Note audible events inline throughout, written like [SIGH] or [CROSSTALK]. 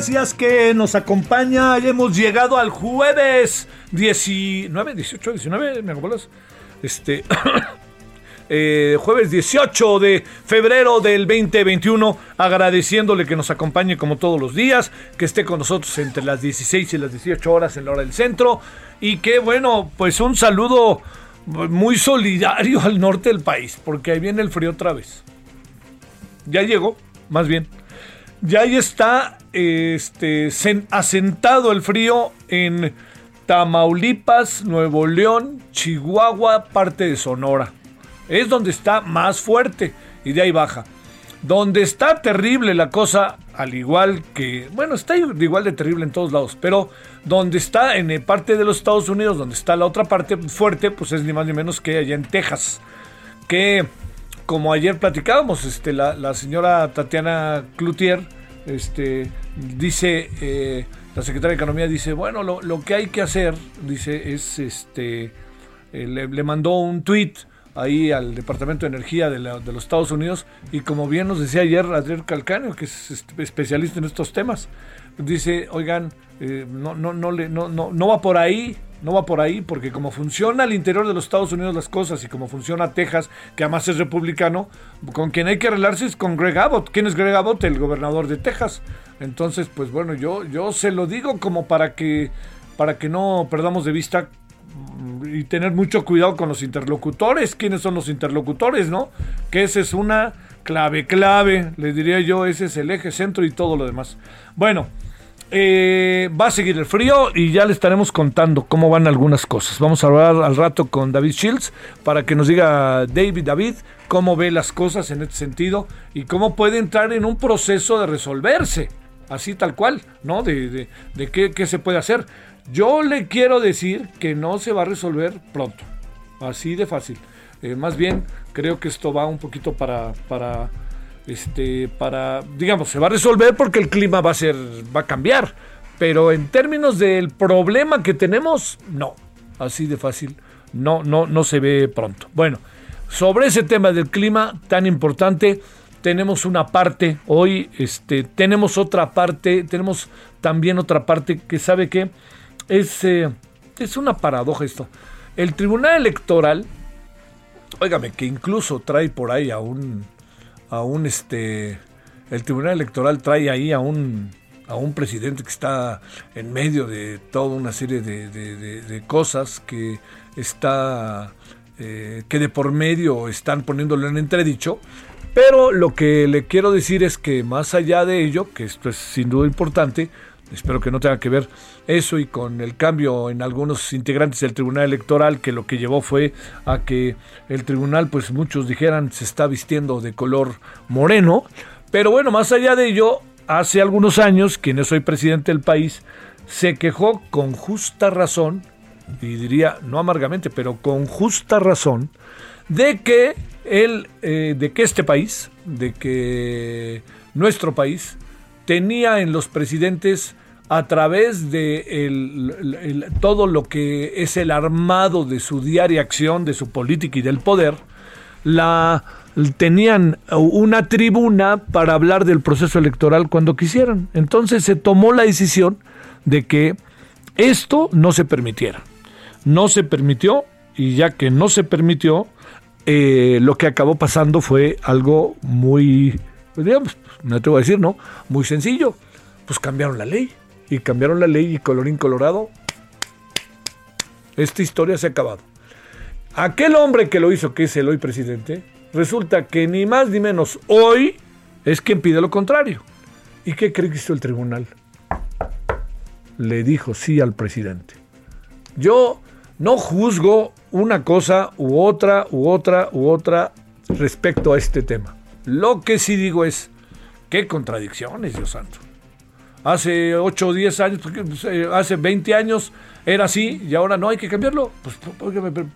Gracias que nos acompaña. Ya hemos llegado al jueves 19, 18, 19, me acuerdas. Este. [COUGHS] eh, jueves 18 de febrero del 2021, agradeciéndole que nos acompañe como todos los días, que esté con nosotros entre las 16 y las 18 horas en la hora del centro, y que bueno, pues un saludo muy solidario al norte del país, porque ahí viene el frío otra vez. Ya llegó, más bien. Ya ahí está este, sen- asentado el frío en Tamaulipas, Nuevo León, Chihuahua, parte de Sonora. Es donde está más fuerte y de ahí baja. Donde está terrible la cosa, al igual que, bueno, está igual de terrible en todos lados, pero donde está en eh, parte de los Estados Unidos, donde está la otra parte fuerte, pues es ni más ni menos que allá en Texas. Que como ayer platicábamos, este, la, la señora Tatiana Cloutier este, dice, eh, la secretaria de Economía dice, bueno, lo, lo que hay que hacer, dice, es, este, eh, le, mandó un tweet ahí al Departamento de Energía de, la- de los Estados Unidos y como bien nos decía ayer Adrián Calcáneo, que es especialista en estos temas, dice, oigan, eh, no, no, no, le, no, no, no va por ahí, no va por ahí, porque como funciona al interior de los Estados Unidos las cosas y como funciona Texas, que además es republicano, con quien hay que arreglarse es con Greg Abbott. ¿Quién es Greg Abbott? El gobernador de Texas. Entonces, pues bueno, yo, yo se lo digo como para que, para que no perdamos de vista mm, y tener mucho cuidado con los interlocutores. ¿Quiénes son los interlocutores, no? Que esa es una clave, clave, le diría yo, ese es el eje centro y todo lo demás. Bueno, eh, va a seguir el frío y ya le estaremos contando cómo van algunas cosas. Vamos a hablar al rato con David Shields para que nos diga David David cómo ve las cosas en este sentido y cómo puede entrar en un proceso de resolverse, así tal cual, ¿no? De, de- de qué, se puede hacer. Yo le quiero decir que no se va a resolver pronto, así de fácil. Eh, más bien creo que esto va un poquito para, para este, para, digamos, se va a resolver porque el clima va a ser, va a cambiar. Pero en términos del problema que tenemos, no. Así de fácil, no, no, no se ve pronto. Bueno, sobre ese tema del clima tan importante, tenemos una parte hoy, este, tenemos otra parte, tenemos también otra parte que sabe que es, eh, es una paradoja esto. El Tribunal Electoral, óigame, que incluso trae por ahí a un, a un este el Tribunal Electoral trae ahí a un a un presidente que está en medio de toda una serie de, de- cosas que está eh, que de por medio están poniéndolo en entredicho. Pero lo que le quiero decir es que más allá de ello que esto es sin duda importante Espero que no tenga que ver eso y con el cambio en algunos integrantes del Tribunal Electoral, que lo que llevó fue a que el tribunal, pues muchos dijeran, se está vistiendo de color moreno. Pero bueno, más allá de ello, hace algunos años, quien es hoy presidente del país, se quejó con justa razón, y diría no amargamente, pero con justa razón, de que el, eh, de que este país de que nuestro país tenía en los presidentes a través de todo lo que es el armado de su diaria acción, de su política y del poder, tenían una tribuna para hablar del proceso electoral cuando quisieran. Entonces se tomó la decisión de que esto no se permitiera. No se permitió y ya que no se permitió, eh, lo que acabó pasando fue algo muy, pues, digamos, no te voy a decir, ¿no? Muy sencillo. Pues cambiaron la ley. Y cambiaron la ley y colorín colorado. Esta historia se ha acabado. Aquel hombre que lo hizo, que es el hoy presidente, resulta que ni más ni menos hoy es quien pide lo contrario. ¿Y qué cree que hizo el tribunal? Le dijo sí al presidente. Yo no juzgo una cosa u otra u otra u otra respecto a este tema. Lo que sí digo es, qué contradicciones, Dios santo. Hace 8 o 10 años, pues, eh, hace 20 años era así y ahora no hay que cambiarlo. Pues,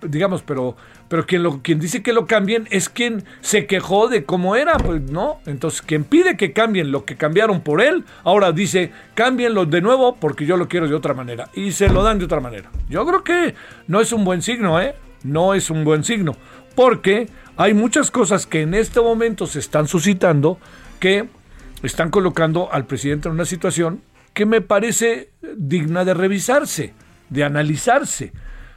digamos, pero, pero quien, lo, quien dice que lo cambien es quien se quejó de cómo era, pues no. Entonces, quien pide que cambien lo que cambiaron por él, ahora dice, cámbienlo de nuevo porque yo lo quiero de otra manera. Y se lo dan de otra manera. Yo creo que no es un buen signo, ¿eh? No es un buen signo. Porque hay muchas cosas que en este momento se están suscitando que están colocando al presidente en una situación que me parece digna de revisarse de analizarse.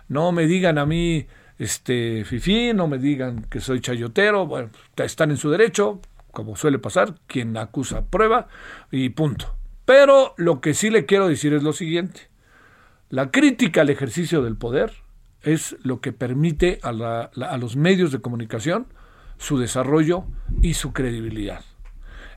No me digan a mí, este, fifí, no me digan que soy chayotero, bueno, están en su derecho, como suele pasar, quien acusa prueba y punto. Pero lo que sí le quiero decir es lo siguiente. La crítica al ejercicio del poder es lo que permite a, a los medios de comunicación su desarrollo y su credibilidad.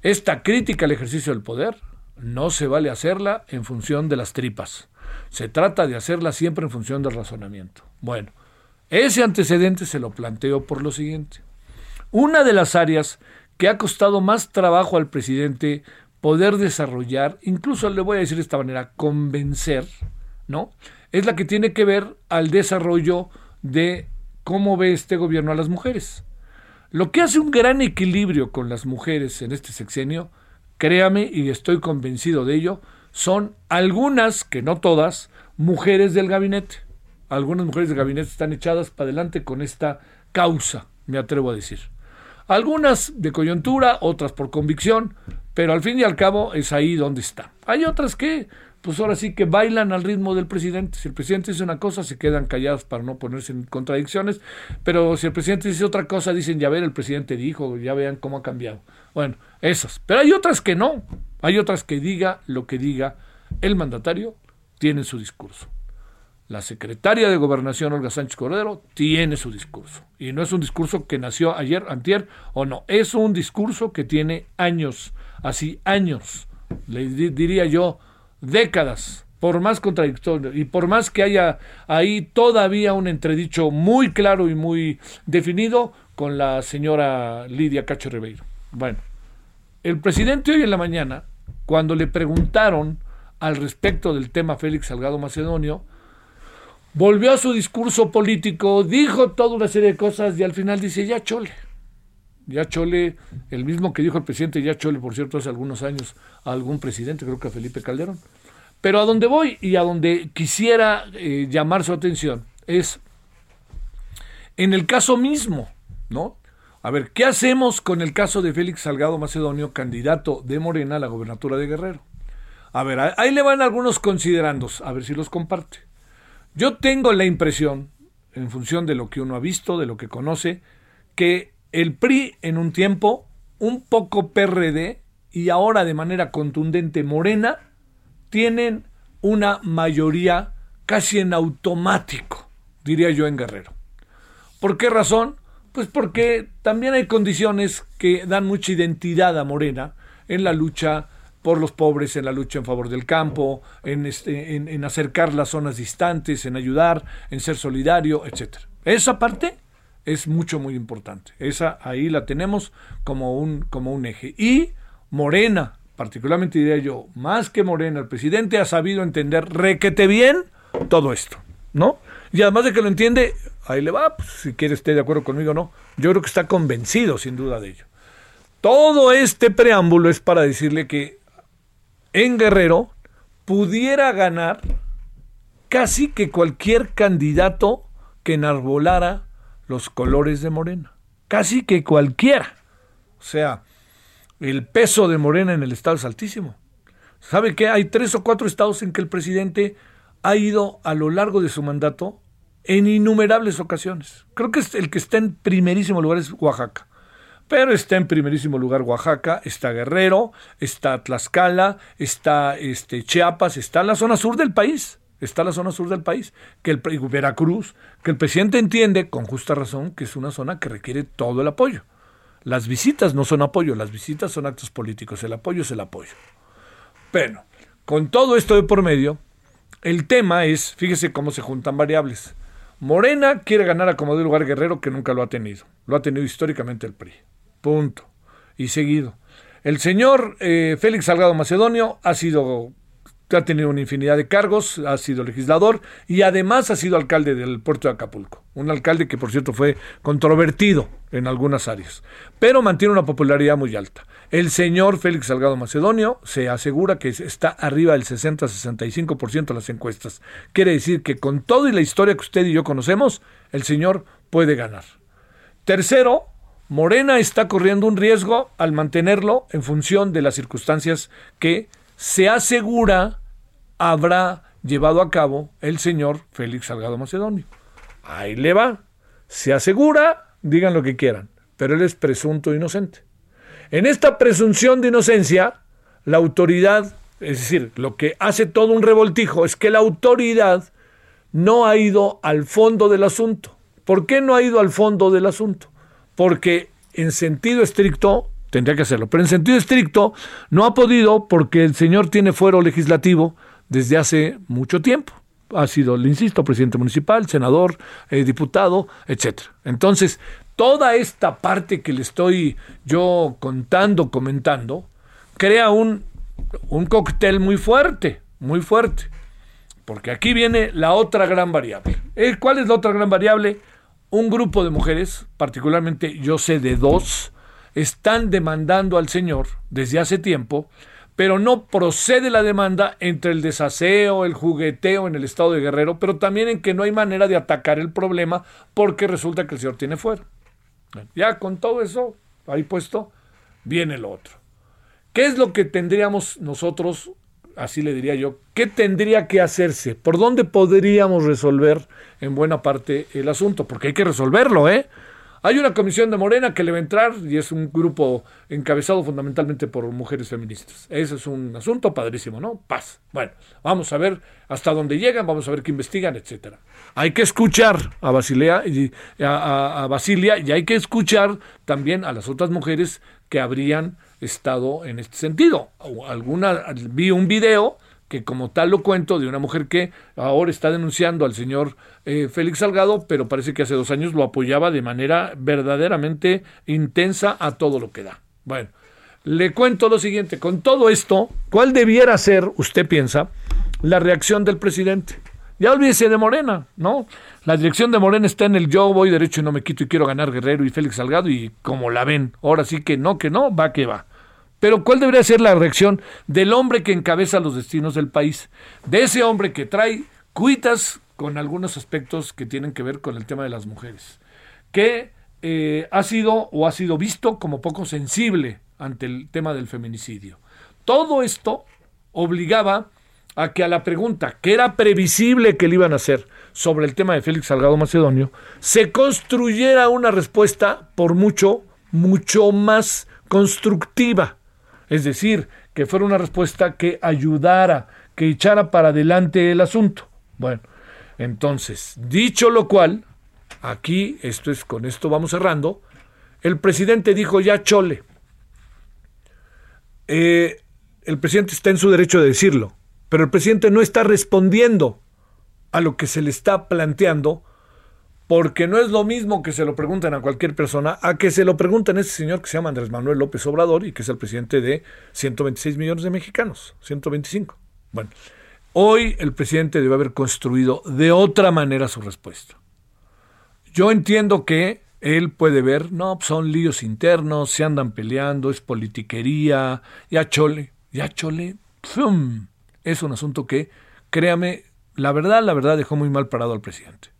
Esta crítica al ejercicio del poder no se vale hacerla en función de las tripas. Se trata de hacerla siempre en función del razonamiento. Bueno, ese antecedente se lo planteo por lo siguiente. Una de las áreas que ha costado más trabajo al presidente poder desarrollar, incluso le voy a decir de esta manera, convencer, ¿no? Es la que tiene que ver al desarrollo de cómo ve este gobierno a las mujeres. Lo que hace un gran equilibrio con las mujeres en este sexenio, créame y estoy convencido de ello, son algunas, que no todas, mujeres del gabinete. Algunas mujeres del gabinete están echadas para adelante con esta causa, me atrevo a decir. Algunas de coyuntura, otras por convicción, pero al fin y al cabo es ahí donde está. Hay otras que, pues ahora sí que bailan al ritmo del presidente. Si el presidente dice una cosa, se quedan callados para no ponerse en contradicciones, pero si el presidente dice otra cosa, dicen, ya ver, el presidente dijo, ya vean cómo ha cambiado. Bueno, esas. Pero hay otras que no. Hay otras que diga lo que diga el mandatario, tienen su discurso. La secretaria de Gobernación, Olga Sánchez Cordero, tiene su discurso. Y no es un discurso que nació ayer, antier, o no. Es un discurso que tiene años, así años, le diría yo, décadas, por más contradictorio y por más que haya ahí todavía un entredicho muy claro y muy definido con la señora Lidia Cacho Ribeiro. Bueno, el presidente hoy en la mañana, cuando le preguntaron al respecto del tema Félix Salgado Macedonio, volvió a su discurso político, dijo toda una serie de cosas y al final dice, ya chole. Ya chole, el mismo que dijo el presidente, ya chole, por cierto, hace algunos años a algún presidente, creo que a Felipe Calderón. Pero a donde voy y a donde quisiera eh, llamar su atención es en el caso mismo, ¿no? A ver, ¿qué hacemos con el caso de Félix Salgado Macedonio, candidato de Morena a la gobernatura de Guerrero? A ver, ahí le van algunos considerandos, a ver si los comparte. Yo tengo la impresión, en función de lo que uno ha visto, de lo que conoce, que el PRI en un tiempo, un poco PRD y ahora de manera contundente Morena, tienen una mayoría casi en automático, diría yo en Guerrero. ¿Por qué razón? Pues porque también hay condiciones que dan mucha identidad a Morena en la lucha por los pobres, en la lucha en favor del campo, en, este, acercar las zonas distantes, en ayudar, en ser solidario, etc. Esa parte es mucho, muy importante. Esa ahí la tenemos como un, como un eje. Y Morena, particularmente diría yo, más que Morena, el presidente ha sabido entender requete bien todo esto, ¿no? Y además de que lo entiende, ahí le va, pues, si quiere esté de acuerdo conmigo o no. Yo creo que está convencido, sin duda, de ello. Todo este preámbulo es para decirle que en Guerrero pudiera ganar casi que cualquier candidato que enarbolara los colores de Morena. Casi que cualquiera. O sea, el peso de Morena en el Estado es altísimo. ¿Sabe qué? Hay tres o cuatro estados en que el presidente ha ido a lo largo de su mandato en innumerables ocasiones. Creo que el que está en primerísimo lugar es Oaxaca. Pero está en primerísimo lugar Oaxaca, está Guerrero, está Tlaxcala, está este, Chiapas, está la zona sur del país. Está la zona sur del país, que el Veracruz, que el presidente entiende con justa razón que es una zona que requiere todo el apoyo. Las visitas no son apoyo, las visitas son actos políticos, el apoyo es el apoyo. Bueno, con todo esto de por medio, el tema es, fíjese cómo se juntan variables. Morena quiere ganar a como de lugar Guerrero que nunca lo ha tenido. Lo ha tenido históricamente el PRI. Punto. Y seguido. El señor eh, Félix Salgado Macedonio ha sido ha tenido una infinidad de cargos, ha sido legislador y además ha sido alcalde del puerto de Acapulco. Un alcalde que, por cierto, fue controvertido en algunas áreas, pero mantiene una popularidad muy alta. El señor Félix Salgado Macedonio se asegura que está arriba del 60-65% de las encuestas. Quiere decir que con toda la historia que usted y yo conocemos, el señor puede ganar. Tercero, Morena está corriendo un riesgo al mantenerlo en función de las circunstancias que se asegura habrá llevado a cabo el señor Félix Salgado Macedonio. Ahí le va. Se asegura, digan lo que quieran, pero él es presunto inocente. En esta presunción de inocencia, la autoridad, es decir, lo que hace todo un revoltijo es que la autoridad no ha ido al fondo del asunto. ¿Por qué no ha ido al fondo del asunto? porque en sentido estricto tendría que hacerlo, pero en sentido estricto no ha podido porque el señor tiene fuero legislativo desde hace mucho tiempo. Ha sido, le insisto, presidente municipal, senador, eh, diputado, etcétera. Entonces, toda esta parte que le estoy yo contando, comentando, crea un, un cóctel muy fuerte, muy fuerte. Porque aquí viene la otra gran variable. Eh, ¿Cuál es la otra gran variable? un grupo de mujeres, particularmente yo sé de dos, están demandando al Señor desde hace tiempo, pero no procede la demanda entre el desaseo, el jugueteo en el estado de Guerrero, pero también en que no hay manera de atacar el problema porque resulta que el Señor tiene fuera. Ya con todo eso ahí puesto, viene lo otro. ¿Qué es lo que tendríamos nosotros así le diría yo, ¿qué tendría que hacerse? ¿Por dónde podríamos resolver en buena parte el asunto? Porque hay que resolverlo, ¿eh? Hay una comisión de Morena que le va a entrar y es un grupo encabezado fundamentalmente por mujeres feministas. Ese es un asunto padrísimo, ¿no? Paz. Bueno, vamos a ver hasta dónde llegan, vamos a ver qué investigan, etcétera. Hay que escuchar a Basilea y a, a Basilia y hay que escuchar también a las otras mujeres que habrían estado en este sentido. Alguna, vi un video que como tal lo cuento de una mujer que ahora está denunciando al señor eh, Félix Salgado, pero parece que hace dos años lo apoyaba de manera verdaderamente intensa a todo lo que da. Bueno, le cuento lo siguiente, con todo esto, ¿cuál debiera ser, usted piensa, la reacción del presidente? Ya olvídese de Morena, ¿no? La dirección de Morena está en el yo voy derecho y no me quito y quiero ganar Guerrero y Félix Salgado y como la ven, ahora sí que no, que no, va que va. Pero ¿cuál debería ser la reacción del hombre que encabeza los destinos del país? De ese hombre que trae cuitas con algunos aspectos que tienen que ver con el tema de las mujeres, que eh, ha sido o ha sido visto como poco sensible ante el tema del feminicidio. Todo esto obligaba a que a la pregunta que era previsible que le iban a hacer sobre el tema de Félix Salgado Macedonio, se construyera una respuesta por mucho, mucho más constructiva. Es decir, que fuera una respuesta que ayudara, que echara para adelante el asunto. Bueno, entonces, dicho lo cual, aquí, esto es, con esto vamos cerrando, el presidente dijo ya chole. Eh, el presidente está en su derecho de decirlo, pero el presidente no está respondiendo a lo que se le está planteando porque no es lo mismo que se lo pregunten a cualquier persona, a que se lo pregunten a ese señor que se llama Andrés Manuel López Obrador y que es el presidente de 126 millones de mexicanos, 125. Bueno, hoy el presidente debe haber construido de otra manera su respuesta. Yo entiendo que él puede ver, no, pues son líos internos, se andan peleando, es politiquería, ya chole, ya chole, ¡pum! Es un asunto que, créame, la verdad, la verdad dejó muy mal parado al presidente.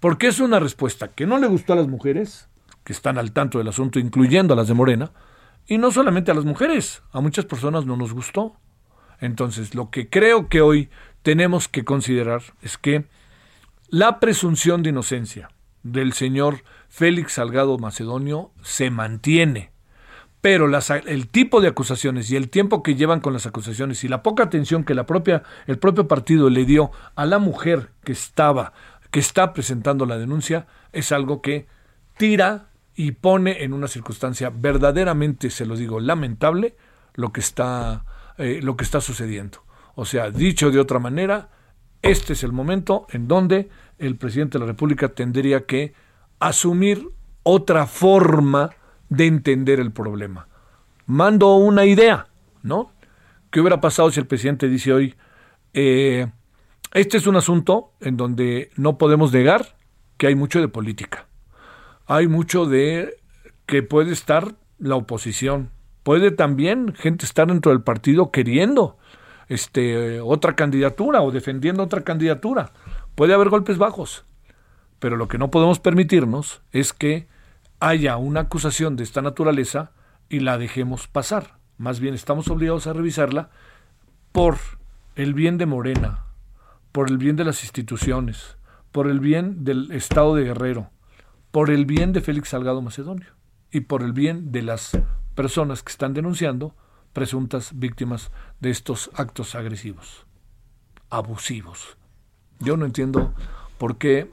Porque es una respuesta que no le gustó a las mujeres, que están al tanto del asunto, incluyendo a las de Morena, y no solamente a las mujeres, a muchas personas no nos gustó. Entonces, lo que creo que hoy tenemos que considerar es que la presunción de inocencia del señor Félix Salgado Macedonio se mantiene. Pero el tipo de acusaciones y el tiempo que llevan con las acusaciones y la poca atención que el propio partido le dio a la mujer que estaba, que está presentando la denuncia, es algo que tira y pone en una circunstancia verdaderamente, se lo digo, lamentable lo que está, eh, lo que está sucediendo. O sea, dicho de otra manera, este es el momento en donde el presidente de la República tendría que asumir otra forma de entender el problema. Mando una idea, ¿no? ¿Qué hubiera pasado si el presidente dice hoy, eh, este es un asunto en donde no podemos negar que hay mucho de política, hay mucho de que puede estar la oposición, puede también gente estar dentro del partido queriendo este, otra candidatura o defendiendo otra candidatura. Puede haber golpes bajos, pero lo que no podemos permitirnos es que haya una acusación de esta naturaleza y la dejemos pasar. Más bien estamos obligados a revisarla por el bien de Morena, por el bien de las instituciones, por el bien del Estado de Guerrero, por el bien de Félix Salgado Macedonio y por el bien de las personas que están denunciando presuntas víctimas de estos actos agresivos, abusivos. Yo no entiendo por qué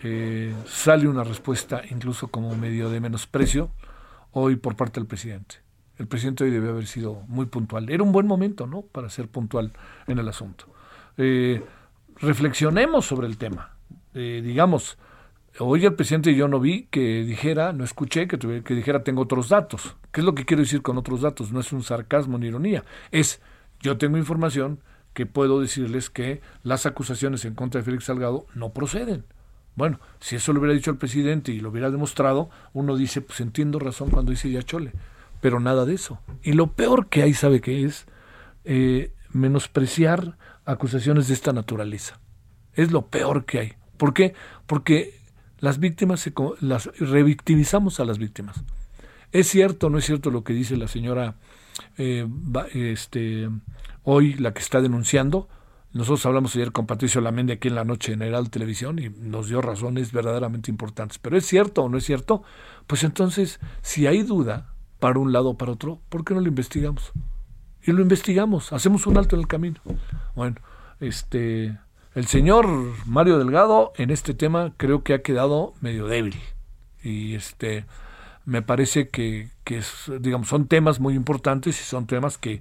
eh, sale una respuesta incluso como medio de menosprecio hoy por parte del presidente. El presidente hoy debe haber sido muy puntual. Era un buen momento, ¿no? Para ser puntual en el asunto. Eh, reflexionemos sobre el tema. Eh, digamos, hoy el presidente yo no vi que dijera, no escuché que, que dijera tengo otros datos. ¿Qué es lo que quiero decir con otros datos? No es un sarcasmo ni ironía. Es yo tengo información que puedo decirles que las acusaciones en contra de Félix Salgado no proceden. Bueno, si eso lo hubiera dicho el presidente y lo hubiera demostrado, uno dice, pues entiendo razón cuando dice ya chole, pero nada de eso. Y lo peor que hay, ¿sabe qué es? Eh, menospreciar acusaciones de esta naturaleza. Es lo peor que hay. ¿Por qué? Porque las víctimas, se, las revictimizamos a las víctimas. Es cierto, no es cierto lo que dice la señora eh, este, hoy, la que está denunciando, nosotros hablamos ayer con Patricio Lamende aquí en la noche en Herald Televisión y nos dio razones verdaderamente importantes. Pero es cierto o no es cierto, pues entonces, si hay duda para un lado o para otro, ¿por qué no lo investigamos? Y lo investigamos, hacemos un alto en el camino. Bueno, este, el señor Mario Delgado en este tema creo que ha quedado medio débil. Y este, me parece que, que es, digamos, son temas muy importantes y son temas que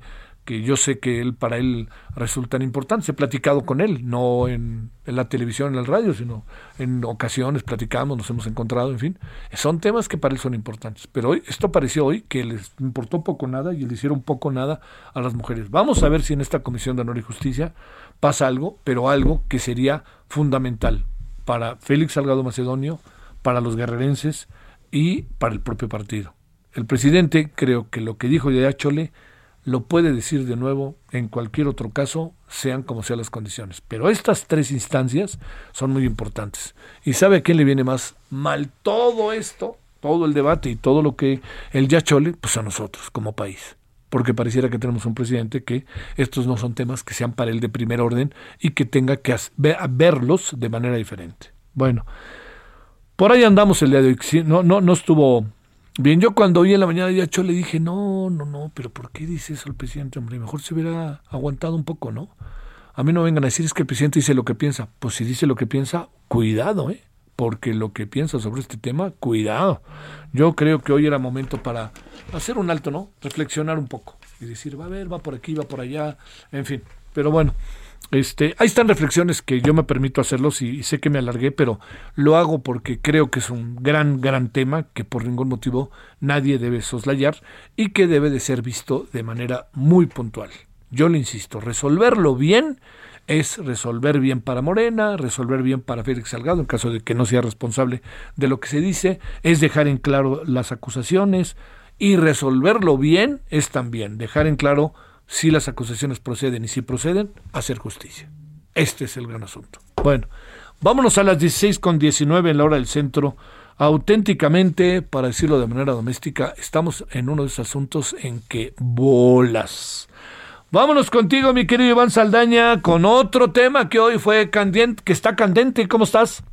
que yo sé que él para él resultan importantes. He platicado con él, no en, la televisión, en el radio, sino en ocasiones platicamos, nos hemos encontrado, en fin. Son temas que para él son importantes. Pero hoy, esto pareció hoy que les importó poco nada y le hicieron poco nada a las mujeres. Vamos a ver si en esta Comisión de Honor y Justicia pasa algo, pero algo que sería fundamental para Félix Salgado Macedonio, para los guerrerenses y para el propio partido. El presidente, creo que lo que dijo de Chole lo puede decir de nuevo en cualquier otro caso, sean como sean las condiciones. Pero estas tres instancias son muy importantes. ¿Y sabe a quién le viene más mal todo esto, todo el debate y todo lo que el Yachole? Pues a nosotros como país. Porque pareciera que tenemos un presidente que estos no son temas que sean para él de primer orden y que tenga que verlos de manera diferente. Bueno, por ahí andamos el día de hoy. No, no, no estuvo Bien, yo cuando oí en la mañana de Cho le dije, no, no, no, pero ¿por qué dice eso el presidente, hombre? Mejor se hubiera aguantado un poco, ¿no? A mí no vengan a decir es que el presidente dice lo que piensa. Pues si dice lo que piensa, cuidado, ¿eh? Porque lo que piensa sobre este tema, cuidado. Yo creo que hoy era momento para hacer un alto, ¿no? Reflexionar un poco y decir, va a ver, va por aquí, va por allá, en fin. Pero bueno, este, ahí están reflexiones que yo me permito hacerlos y, sé que me alargué, pero lo hago porque creo que es un gran, gran tema que por ningún motivo nadie debe soslayar y que debe de ser visto de manera muy puntual. Yo le insisto, resolverlo bien es resolver bien para Morena, resolver bien para Félix Salgado, en caso de que no sea responsable de lo que se dice, es dejar en claro las acusaciones y resolverlo bien es también dejar en claro si las acusaciones proceden y si proceden, hacer justicia. Este es el gran asunto. Bueno, vámonos a las 16 con 19 en la hora del centro. Auténticamente, para decirlo de manera doméstica, estamos en uno de esos asuntos en que bolas. Vámonos contigo, mi querido Iván Saldaña, con otro tema que hoy fue candente, que está candente. ¿Cómo estás?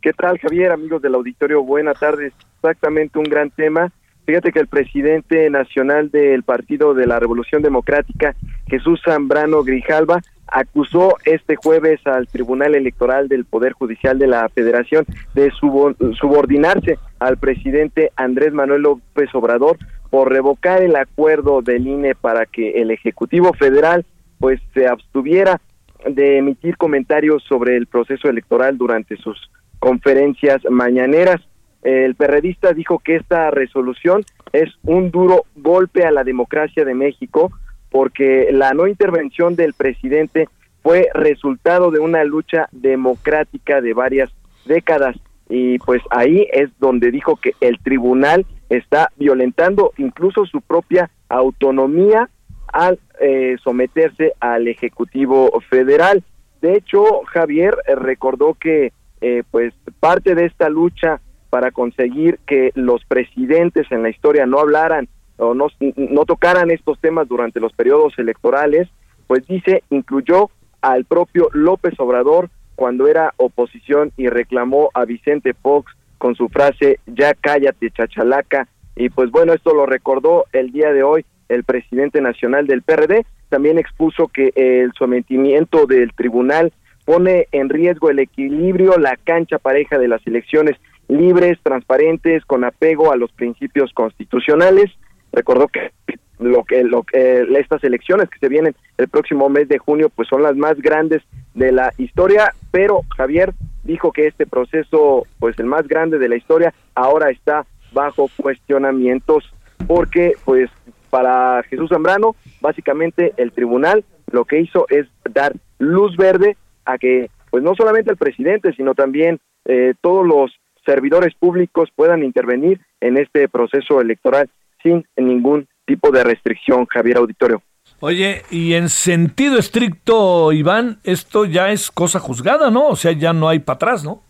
¿Qué tal, Javier, amigos del auditorio? Buenas tardes. Exactamente un gran tema. Fíjate que el presidente nacional del Partido de la Revolución Democrática, Jesús Zambrano Grijalva, acusó este jueves al Tribunal Electoral del Poder Judicial de la Federación de subordinarse al presidente Andrés Manuel López Obrador por revocar el acuerdo del INE para que el Ejecutivo Federal pues se abstuviera de emitir comentarios sobre el proceso electoral durante sus conferencias mañaneras. El perredista dijo que esta resolución es un duro golpe a la democracia de México porque la no intervención del presidente fue resultado de una lucha democrática de varias décadas y pues ahí es donde dijo que el tribunal está violentando incluso su propia autonomía al eh, someterse al Ejecutivo Federal. De hecho, Javier eh, recordó que eh, pues parte de esta lucha para conseguir que los presidentes en la historia no hablaran o no, no tocaran estos temas durante los periodos electorales, pues dice, incluyó al propio López Obrador cuando era oposición y reclamó a Vicente Fox con su frase ya cállate chachalaca y pues bueno esto lo recordó el día de hoy el presidente nacional del PRD también expuso que el sometimiento del tribunal pone en riesgo el equilibrio la cancha pareja de las elecciones libres transparentes con apego a los principios constitucionales. Recordó que lo que lo que estas elecciones que se vienen el próximo mes de junio pues son las más grandes de la historia pero Javier dijo que este proceso, pues el más grande de la historia, ahora está bajo cuestionamientos porque, pues, para Jesús Zambrano, básicamente el tribunal lo que hizo es dar luz verde a que, pues, no solamente el presidente, sino también eh, todos los servidores públicos puedan intervenir en este proceso electoral sin ningún tipo de restricción, Javier Auditorio. Oye, y en sentido estricto, Iván, esto ya es cosa juzgada, ¿no? O sea, ya no hay para atrás, ¿no?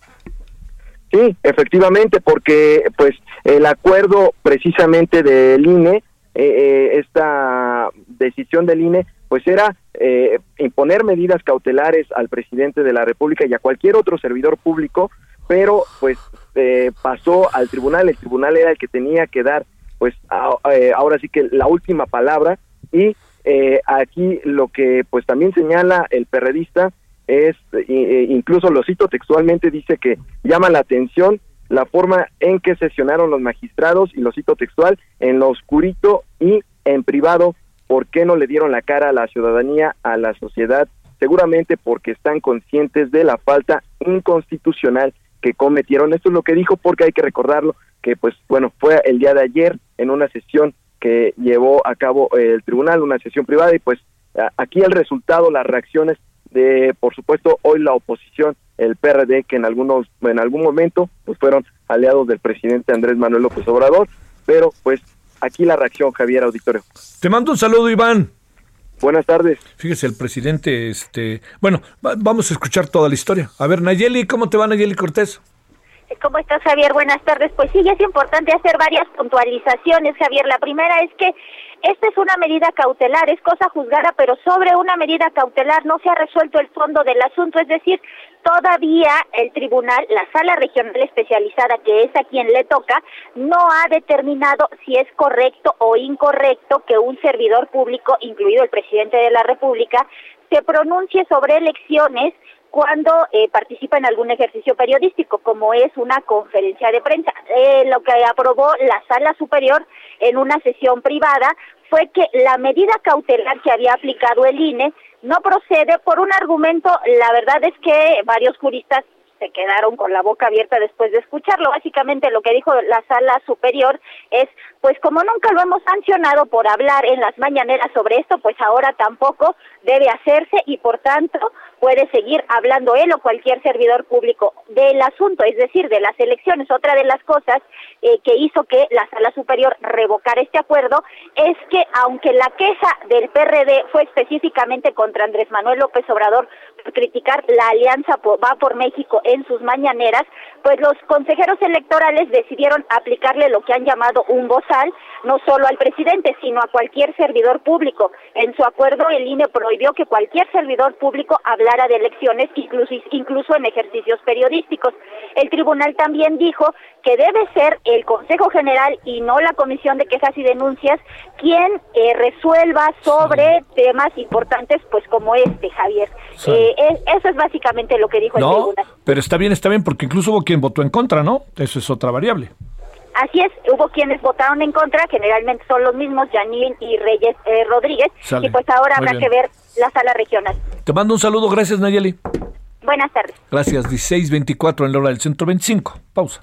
Sí, efectivamente, porque pues el acuerdo precisamente del INE, eh, eh, esta decisión del INE, pues era eh, imponer medidas cautelares al presidente de la República y a cualquier otro servidor público, pero pues pasó al tribunal, el tribunal era el que tenía que dar pues ahora sí que la última palabra y eh, aquí lo que pues también señala el perredista es, eh, incluso lo cito textualmente, dice que llama la atención la forma en que sesionaron los magistrados, y lo cito textual, en lo oscurito y en privado, ¿por qué no le dieron la cara a la ciudadanía, a la sociedad? Seguramente porque están conscientes de la falta inconstitucional que cometieron. Esto es lo que dijo porque hay que recordarlo que pues bueno, fue el día de ayer en una sesión que llevó a cabo el tribunal, una sesión privada y pues aquí el resultado, las reacciones de, por supuesto, hoy la oposición, el PRD, que en algunos, en algún momento, pues fueron aliados del presidente Andrés Manuel López Obrador, pero pues aquí la reacción, Javier Auditorio. Te mando un saludo, Iván. Buenas tardes. Fíjese, el presidente, este, bueno, vamos a escuchar toda la historia. A ver, Nayeli, ¿cómo te va Nayeli Cortés? ¿Cómo estás, Javier? Buenas tardes. Pues sí, es importante hacer varias puntualizaciones, Javier. La primera es que esta es una medida cautelar, es cosa juzgada, pero sobre una medida cautelar no se ha resuelto el fondo del asunto, es decir, todavía el tribunal, la sala regional especializada, que es a quien le toca, no ha determinado si es correcto o incorrecto que un servidor público, incluido el presidente de la República, se pronuncie sobre elecciones cuando eh, participa en algún ejercicio periodístico, como es una conferencia de prensa. Eh, lo que aprobó la sala superior en una sesión privada fue que la medida cautelar que había aplicado el INE no procede por un argumento, la verdad es que varios juristas se quedaron con la boca abierta después de escucharlo. Básicamente lo que dijo la sala superior es pues como nunca lo hemos sancionado por hablar en las mañaneras sobre esto, pues ahora tampoco debe hacerse y por tanto puede seguir hablando él o cualquier servidor público del asunto, es decir, de las elecciones. Otra de las cosas eh, que hizo que la Sala Superior revocara este acuerdo es que aunque la queja del PRD fue específicamente contra Andrés Manuel López Obrador criticar la alianza Va por México en sus mañaneras, pues los consejeros electorales decidieron aplicarle lo que han llamado un bozal, no solo al presidente, sino a cualquier servidor público. En su acuerdo, el INE prohibió que cualquier servidor público hablara de elecciones, incluso, incluso en ejercicios periodísticos. El tribunal también dijo que debe ser el Consejo General y no la Comisión de Quejas y Denuncias quien eh, resuelva sobre temas importantes, pues como este, Javier. Eh, eso es básicamente lo que dijo el tribunal. Pero está bien, está bien, porque incluso hubo quien votó en contra, ¿no? Eso es otra variable. Así es, hubo quienes votaron en contra, generalmente son los mismos, Janine y Reyes eh, Rodríguez, y pues ahora habrá que ver la sala regional. Te mando un saludo, gracias Nayeli. Buenas tardes. Gracias, 16.24 en la hora del centro 25. Pausa.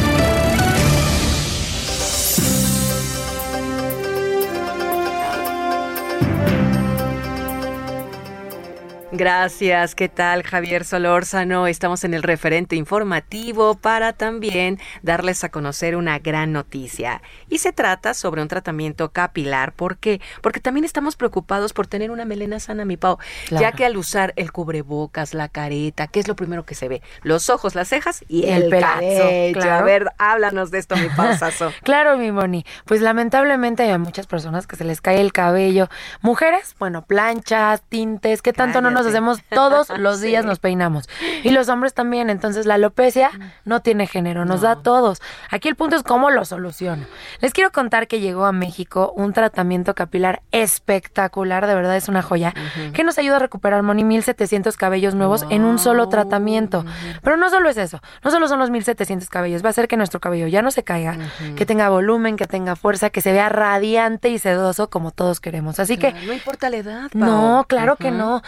Gracias, ¿qué tal Javier Solórzano? Estamos en el referente informativo para también darles a conocer una gran noticia. Y se trata sobre un tratamiento capilar. ¿Por qué? Porque también estamos preocupados por tener una melena sana, mi Pau. Ya que al usar el cubrebocas, la careta, ¿qué es lo primero que se ve? Los ojos, las cejas y el, el cabello. A ver, háblanos de esto, mi pausazo. [LAUGHS] claro, mi Moni. Pues lamentablemente hay muchas personas que se les cae el cabello. Mujeres, bueno, planchas, tintes, ¿qué tanto no nos hacemos todos los [LAUGHS] días, nos peinamos. Y los hombres también. Entonces la alopecia no tiene género, nos da a todos. Aquí el punto es cómo lo soluciono. Les quiero contar que llegó a México un tratamiento capilar espectacular, de verdad es una joya, que nos ayuda a recuperar, Moni, 1700 cabellos nuevos en un solo tratamiento. Pero no solo es eso, no solo son los 1700 cabellos, va a hacer que nuestro cabello ya no se caiga, que tenga volumen, que tenga fuerza, que se vea radiante y sedoso como todos queremos. Así que... No importa la edad. No, claro que no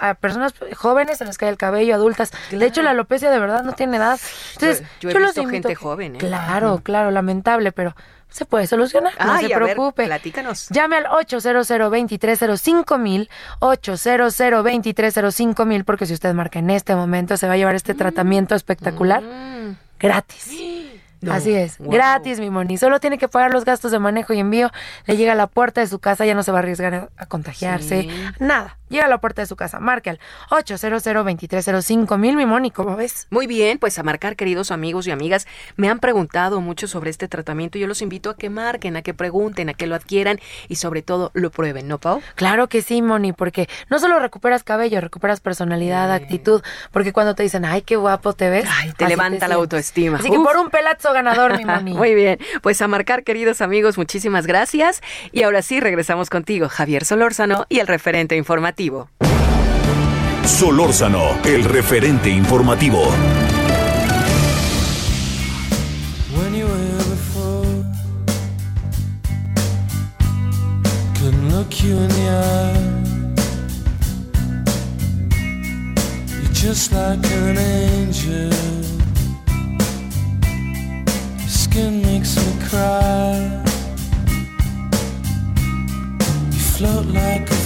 a, personas jóvenes se les cae el cabello, adultas. De hecho, la alopecia de verdad no tiene edad. Entonces, yo, he visto gente joven. ¿eh? Claro, claro, lamentable, pero se puede solucionar, no se preocupe. Ver, platícanos. Llame al 800 2305 mil, 800 2305 mil, porque si usted marca en este momento se va a llevar este mm. tratamiento espectacular mm. gratis. [GASPS] Así es, gratis, mi moni. Solo tiene que pagar los gastos de manejo y envío. Le llega a la puerta de su casa, ya no se va a arriesgar a contagiarse. Nada llega a la puerta de su casa. Marque al 800 2305 mil, mi Moni, ¿cómo ves? Muy bien, pues a marcar, queridos amigos y amigas. Me han preguntado mucho sobre este tratamiento. Yo los invito a que marquen, a que pregunten, a que lo adquieran y sobre todo lo prueben, ¿no, Pau? Claro que sí, Moni, porque no solo recuperas cabello, recuperas personalidad, actitud, porque cuando te dicen, ay, qué guapo te ves, te levanta la autoestima. Así que por un pelazo ganador, mi [LAUGHS] Moni. Muy bien, pues a marcar, queridos amigos, muchísimas gracias. Y ahora sí, regresamos contigo, Javier Solórzano y el referente informativo Solórzano, el referente informativo. When you were before, couldn't look you in the eye. You're just like an angel. Your skin makes me cry. You float like a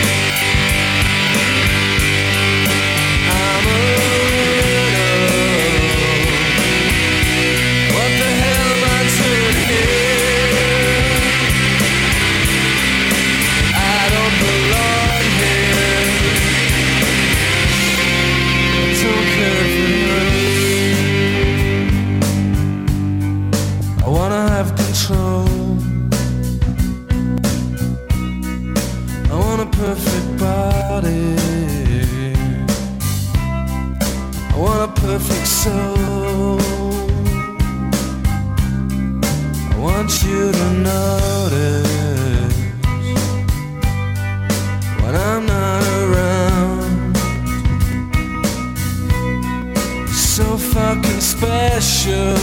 So I want you to notice when I'm not around. So fucking special.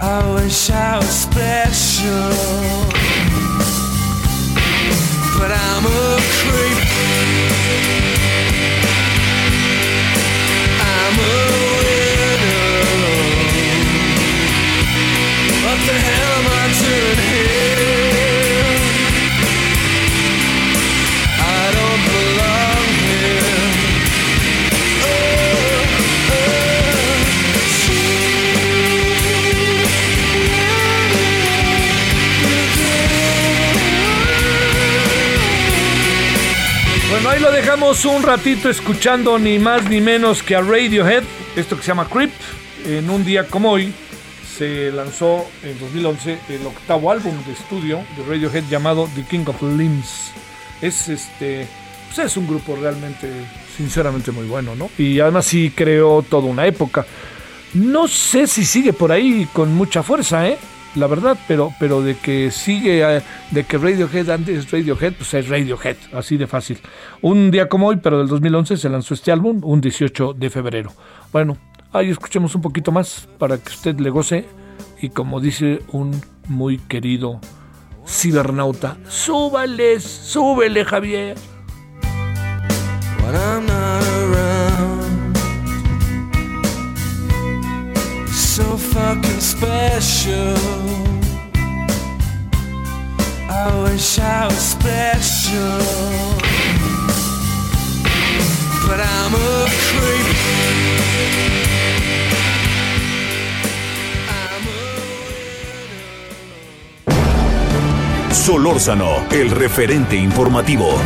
I wish I was special. Dejamos un ratito escuchando ni más ni menos que a Radiohead, esto que se llama Creep. En un día como hoy se lanzó en 2011 el octavo álbum de estudio de Radiohead llamado The King of Limbs. Es este, pues es un grupo realmente, sinceramente muy bueno, ¿no? Y además sí creó toda una época. No sé si sigue por ahí con mucha fuerza, ¿eh? La verdad, pero, pero de que sigue, eh, de que Radiohead antes es Radiohead, pues es Radiohead, así de fácil. Un día como hoy, pero del 2011 se lanzó este álbum, un 18 de febrero. Bueno, ahí escuchemos un poquito más para que usted le goce y como dice un muy querido cibernauta, súbales, súbele Javier. when So fucking special. I wish I was special, but I'm a creep. Solórzano, el referente informativo.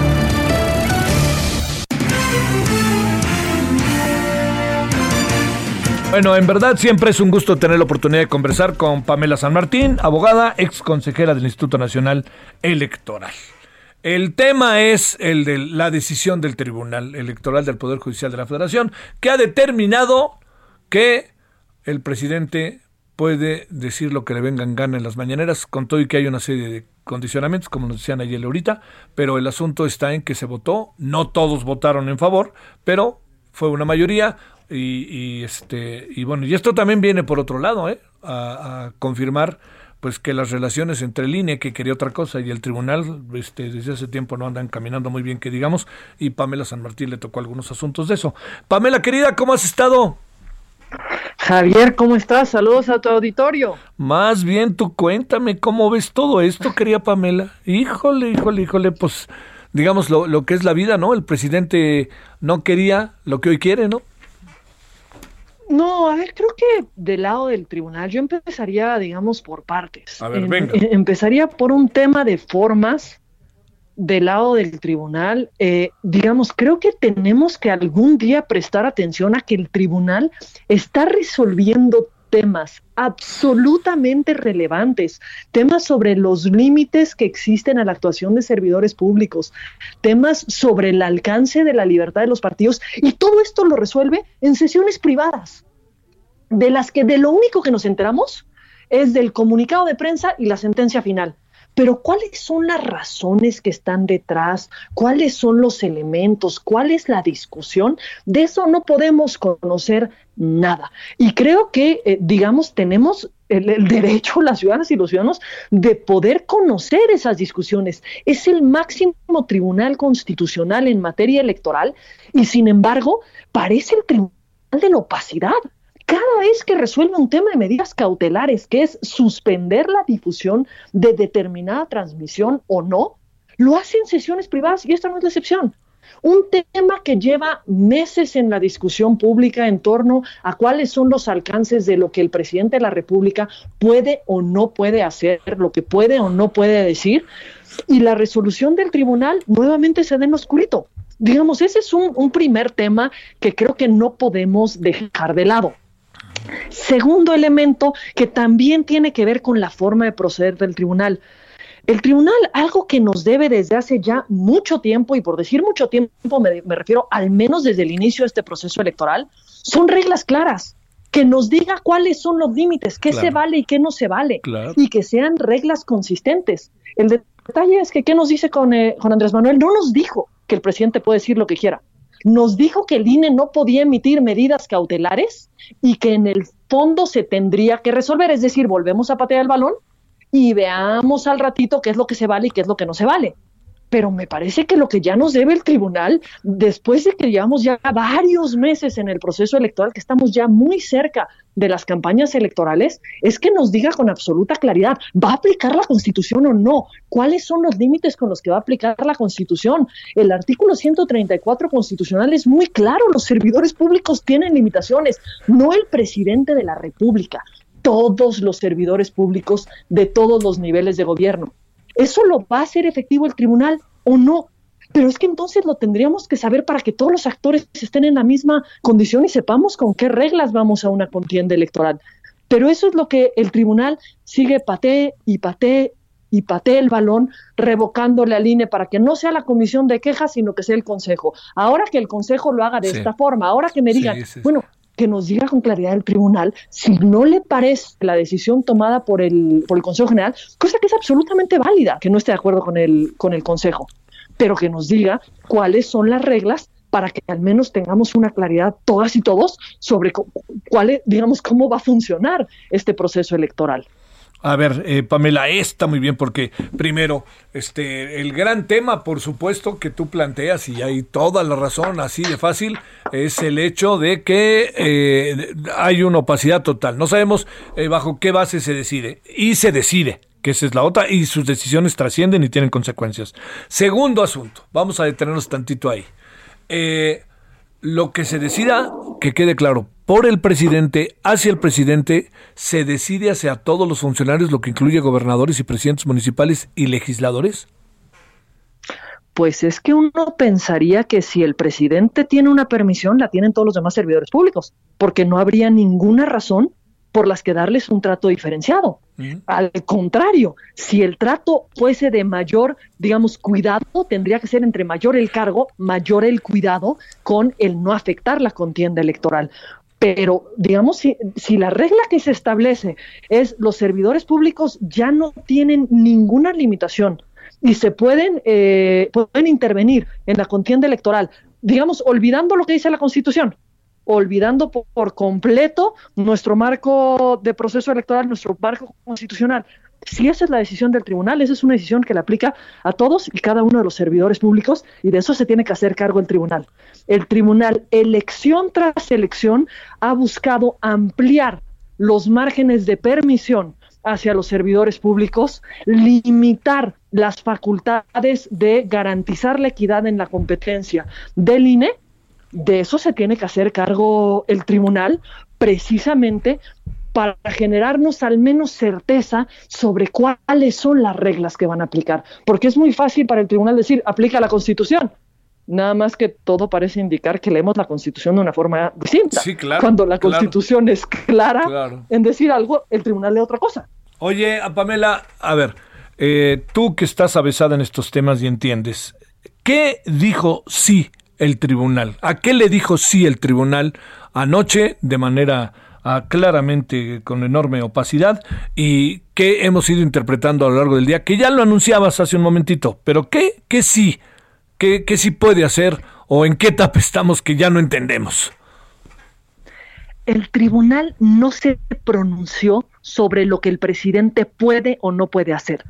Bueno, en verdad siempre es un gusto tener la oportunidad de conversar con Pamela San Martín, abogada, ex consejera del Instituto Nacional Electoral. El tema es el de la decisión del Tribunal Electoral del Poder Judicial de la Federación, que ha determinado que el presidente puede decir lo que le venga en gana en las mañaneras, con todo y que hay una serie de condicionamientos, como nos decían ayer ahorita, pero el asunto está en que se votó, no todos votaron en favor, pero fue una mayoría, y, y, este y bueno y esto también viene por otro lado ¿eh? a, a, confirmar pues que las relaciones entre el INE que quería otra cosa y el tribunal este desde hace tiempo no andan caminando muy bien que digamos y Pamela San Martín le tocó algunos asuntos de eso Pamela querida cómo has estado Javier, ¿cómo estás? Saludos a tu auditorio. Más bien, tú cuéntame cómo ves todo esto, querida Pamela. Híjole, híjole, híjole, pues digamos lo, lo que es la vida, ¿no? El presidente no quería lo que hoy quiere, ¿no? No, a ver, creo que del lado del tribunal yo empezaría, digamos, por partes. A ver, venga. Em, [LAUGHS] empezaría por un tema de formas del lado del tribunal. Eh, digamos, creo que tenemos que algún día prestar atención a que el tribunal está resolviendo temas absolutamente relevantes, temas sobre los límites que existen a la actuación de servidores públicos, temas sobre el alcance de la libertad de los partidos, y todo esto lo resuelve en sesiones privadas, de las que de lo único que nos enteramos es del comunicado de prensa y la sentencia final. Pero ¿cuáles son las razones que están detrás? ¿Cuáles son los elementos? ¿Cuál es la discusión? De eso no podemos conocer nada. Y creo que, eh, digamos, tenemos el, el, derecho, [LAUGHS] las ciudadanas y los ciudadanos, de poder conocer esas discusiones. Es el máximo tribunal constitucional en materia electoral y, sin embargo, parece el tribunal de la opacidad cada vez que resuelve un tema de medidas cautelares, que es suspender la difusión de determinada transmisión o no, lo hace en sesiones privadas y esta no es la excepción. Un tema que lleva meses en la discusión pública en torno a cuáles son los alcances de lo que el presidente de la República puede o no puede hacer, lo que puede o no puede decir, y la resolución del tribunal nuevamente se da en oscurito. Digamos, ese es un, un primer tema que creo que no podemos dejar de lado. Segundo elemento que también tiene que ver con la forma de proceder del tribunal. El tribunal, algo que nos debe desde hace ya mucho tiempo, y por decir mucho tiempo me, me, refiero al menos desde el inicio de este proceso electoral, son reglas claras. que nos diga cuáles son los límites, qué se vale y qué no se vale, y que sean reglas consistentes. El detalle es que, ¿qué nos dice con, eh, con Andrés Manuel? No nos dijo que el presidente puede decir lo que quiera. Nos dijo que el INE no podía emitir medidas cautelares y que en el fondo se tendría que resolver, es decir, volvemos a patear el balón y veamos al ratito qué es lo que se vale y qué es lo que no se vale pero me parece que lo que ya nos debe el tribunal, después de que llevamos ya varios meses en el proceso electoral, que estamos ya muy cerca de las campañas electorales, es que nos diga con absoluta claridad, ¿va a aplicar la Constitución o no? ¿Cuáles son los límites con los que va a aplicar la Constitución? El artículo 134 constitucional es muy claro, los servidores públicos tienen limitaciones, no el presidente de la República, todos los servidores públicos de todos los niveles de gobierno. ¿Eso lo va a hacer efectivo el tribunal o no? Pero es que entonces lo tendríamos que saber para que todos los actores estén en la misma condición y sepamos con qué reglas vamos a una contienda electoral. Pero eso es lo que el tribunal sigue patee y patee y patee el balón, revocándole al INE para que no sea la comisión de quejas, sino que sea el consejo. Ahora que el consejo lo haga de esta forma, ahora que me digan, bueno, que nos diga con claridad el tribunal si no le parece la decisión tomada por el, por el Consejo General, cosa que es absolutamente válida, que no esté de acuerdo con el, con el Consejo, pero que nos diga cuáles son las reglas para que al menos tengamos una claridad todas y todos sobre cuál, digamos, cómo va a funcionar este proceso electoral. A ver, eh, Pamela, está muy bien porque primero, este, el gran tema, por supuesto, que tú planteas y hay toda la razón, así de fácil, es el hecho de que eh, hay una opacidad total. No sabemos eh, bajo qué base se decide y se decide que esa es la otra, y sus decisiones trascienden y tienen consecuencias. Segundo asunto, vamos a detenernos tantito ahí. Lo que se decida, que quede claro, por el presidente, hacia el presidente, se decide hacia todos los funcionarios, lo que incluye gobernadores y presidentes municipales y legisladores? Pues es que uno pensaría que si el presidente tiene una permisión, la tienen todos los demás servidores públicos, porque no habría ninguna razón por las que darles un trato diferenciado. Al contrario, si el trato fuese de mayor, digamos, cuidado, tendría que ser entre mayor el cargo, mayor el cuidado con el no afectar la contienda electoral. Pero, digamos, si, si, la regla que se establece es los servidores públicos ya no tienen ninguna limitación y se pueden, eh, pueden intervenir en la contienda electoral, digamos, olvidando lo que dice la Constitución, olvidando por completo nuestro marco de proceso electoral, nuestro marco constitucional, si esa es la decisión del tribunal, esa es una decisión que le aplica a todos y cada uno de los servidores públicos y de eso se tiene que hacer cargo el tribunal. El tribunal, elección tras elección, ha buscado ampliar los márgenes de permisión hacia los servidores públicos, limitar las facultades de garantizar la equidad en la competencia del INE. De eso se tiene que hacer cargo el tribunal precisamente para generarnos al menos certeza sobre cuáles son las reglas que van a aplicar. Porque es muy fácil para el tribunal decir, aplica la Constitución. Nada más que todo parece indicar que leemos la Constitución de una forma distinta. Sí, claro, Cuando la Constitución es clara en decir algo, el tribunal lee otra cosa. Oye, Pamela, a ver, eh, tú que estás avesada en estos temas y entiendes, ¿qué dijo sí el tribunal? ¿A qué le dijo sí el tribunal anoche de manera claramente con enorme opacidad y que hemos ido interpretando a lo largo del día, que ya lo anunciabas hace un momentito, pero ¿qué, qué sí? ¿Qué, qué sí puede hacer o en qué etapa estamos que ya no entendemos? El tribunal no se pronunció sobre lo que el presidente puede o no puede hacer.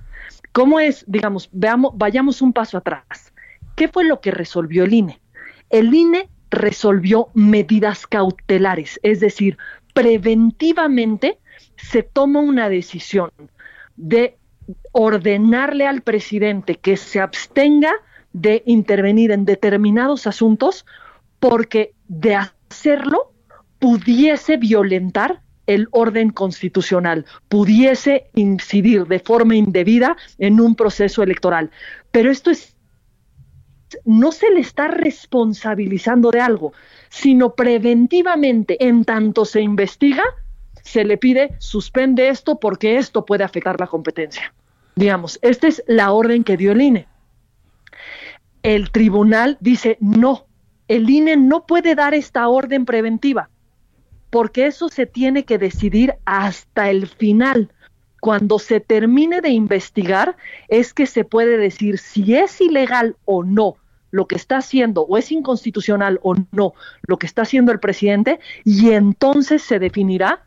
¿Cómo es, digamos, veamos, vayamos un paso atrás? ¿Qué fue lo que resolvió el INE? El INE resolvió medidas cautelares, es decir, preventivamente se toma una decisión de ordenarle al presidente que se abstenga de intervenir en determinados asuntos porque de hacerlo pudiese violentar el orden constitucional, pudiese incidir de forma indebida en un proceso electoral. Pero esto es no se le está responsabilizando de algo, sino preventivamente, en tanto se investiga, se le pide suspende esto porque esto puede afectar la competencia. Digamos, esta es la orden que dio el INE. El tribunal dice no, el INE no puede dar esta orden preventiva porque eso se tiene que decidir hasta el final. Cuando se termine de investigar es que se puede decir si es ilegal o no lo que está haciendo o es inconstitucional o no lo que está haciendo el presidente y entonces se definirá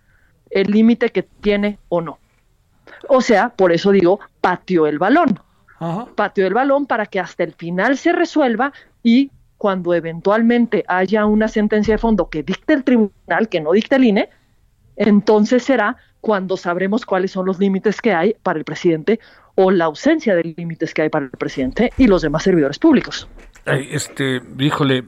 el límite que tiene o no. O sea, por eso digo, patio el balón. Patio el balón para que hasta el final se resuelva y cuando eventualmente haya una sentencia de fondo que dicte el tribunal, que no dicte el INE, entonces será cuando sabremos cuáles son los límites que hay para el presidente o la ausencia de límites que hay para el presidente y los demás servidores públicos. este, híjole,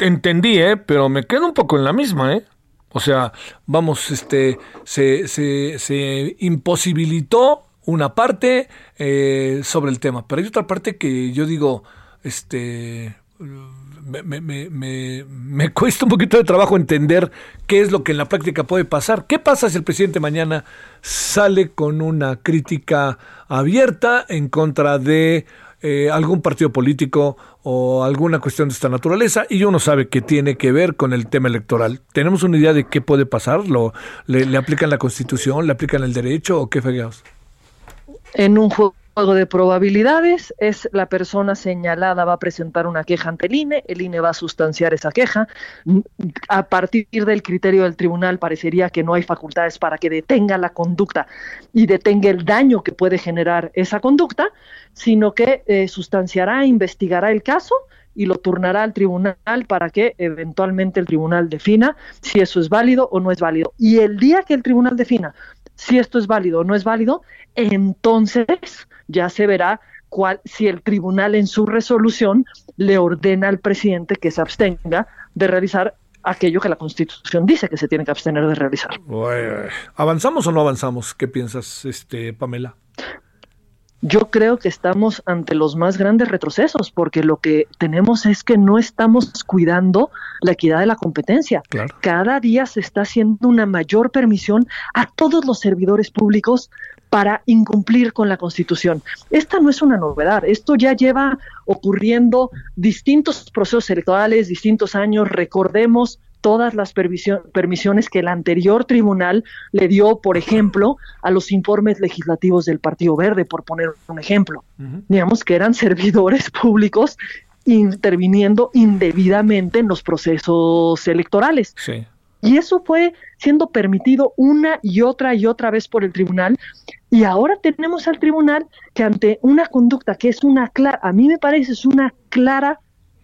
entendí, ¿eh? pero me quedo un poco en la misma, ¿eh? O sea, vamos, este, se, se, se imposibilitó una parte eh, sobre el tema, pero hay otra parte que yo digo, este, me, me, me, me, cuesta un poquito de trabajo entender qué es lo que en la práctica puede pasar. ¿Qué pasa si el presidente mañana sale con una crítica abierta en contra de eh, algún partido político o alguna cuestión de esta naturaleza y uno sabe que tiene que ver con el tema electoral. ¿Tenemos una idea de qué puede pasar? ¿Lo, le, aplican la constitución? ¿Le aplican el derecho o qué fregados? En un juego juego de probabilidades es la persona señalada va a presentar una queja ante el INE, el INE va a sustanciar esa queja. A partir del criterio del tribunal parecería que no hay facultades para que detenga la conducta y detenga el daño que puede generar esa conducta, sino que eh, sustanciará, investigará el caso y lo turnará al tribunal para que eventualmente el tribunal defina si eso es válido o no es válido. Y el día que el tribunal defina si esto es válido o no es válido, entonces ya se verá cuál, si el tribunal en su resolución le ordena al presidente que se abstenga de realizar aquello que la Constitución dice que se tiene que abstener de realizar. ¿Avanzamos o no avanzamos? ¿Qué piensas, este, Pamela? Yo creo que estamos ante los más grandes retrocesos, porque lo que tenemos es que no estamos cuidando la equidad de la competencia. Cada día se está haciendo una mayor permisión a todos los servidores públicos para incumplir con la Constitución. Esta no es una novedad, esto ya lleva ocurriendo distintos procesos electorales, distintos años, recordemos todas las permisiones que el anterior tribunal le dio, por ejemplo, a los informes legislativos del Partido Verde, por poner un ejemplo. Digamos que eran servidores [LAUGHS] públicos interviniendo indebidamente en los procesos electorales. Y eso fue siendo permitido una y otra y otra vez por el tribunal. Y ahora tenemos al tribunal que ante una conducta que es una clara, a mí me parece es una clara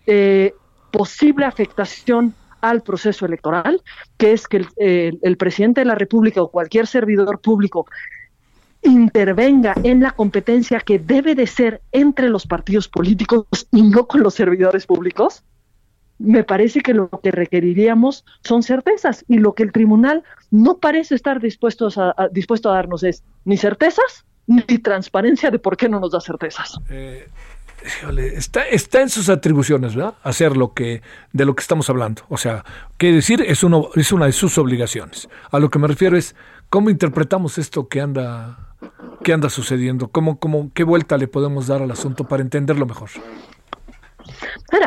eh, posible afectación al proceso electoral, que es que el, presidente de la República o cualquier servidor público intervenga en la competencia que debe de ser entre los partidos políticos y no con los servidores públicos, me parece que lo que requeriríamos son certezas y lo que el tribunal no parece estar dispuesto a, dispuesto a darnos es ni certezas ni transparencia de por qué no nos da certezas. Eh, está, está en sus atribuciones, ¿verdad? Hacer lo que, de lo que estamos hablando. O sea, qué decir, es, uno, es una de sus obligaciones. A lo que me refiero es, ¿cómo interpretamos esto que anda, que anda sucediendo? ¿Cómo, cómo, ¿Qué vuelta le podemos dar al asunto para entenderlo mejor?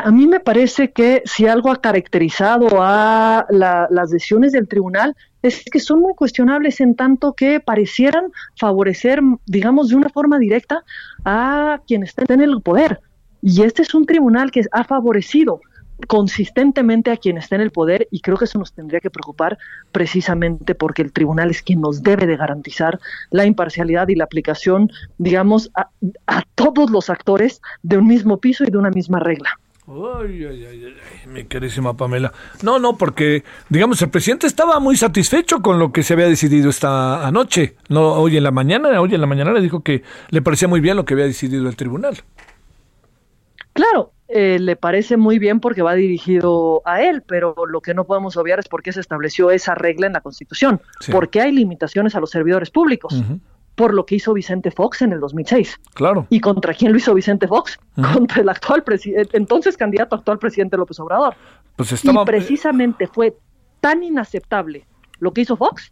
A mí me parece que si algo ha caracterizado a las decisiones del tribunal es que son muy cuestionables en tanto que parecieran favorecer, digamos, de una forma directa a quien está en el poder. Y este es un tribunal que ha favorecido consistentemente a quien está en el poder y creo que eso nos tendría que preocupar precisamente porque el tribunal es quien nos debe de garantizar la imparcialidad y la aplicación, digamos, a, a todos los actores de un mismo piso y de una misma regla. Ay, ay, ay, mi querísima Pamela. No, no, porque, digamos, el presidente estaba muy satisfecho con lo que se había decidido esta anoche. No, hoy en la mañana, hoy en la mañana le dijo que le parecía muy bien lo que había decidido el tribunal. Claro, eh, le parece muy bien porque va dirigido a él, pero lo que no podemos obviar es por qué se estableció esa regla en la Constitución. ¿Por qué hay limitaciones a los servidores públicos? por lo que hizo Vicente Fox en el 2006. Claro. ¿Y contra quién lo hizo Vicente Fox? Contra el actual presidente, entonces candidato actual presidente López Obrador. Pues estaba... Y precisamente fue tan inaceptable lo que hizo Fox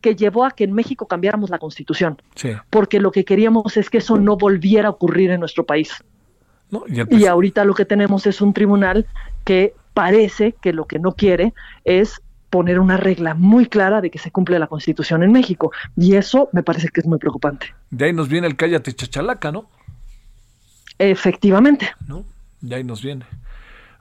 que llevó a que en México cambiáramos la constitución. Sí. Porque lo que queríamos es que eso no volviera a ocurrir en nuestro país. Y, y ahorita lo que tenemos es un tribunal que parece que lo que no quiere es poner una regla muy clara de que se cumple la Constitución en México. Y eso me parece que es muy preocupante. De ahí nos viene el cállate chachalaca, ¿no? Efectivamente. ¿No? De ahí nos viene.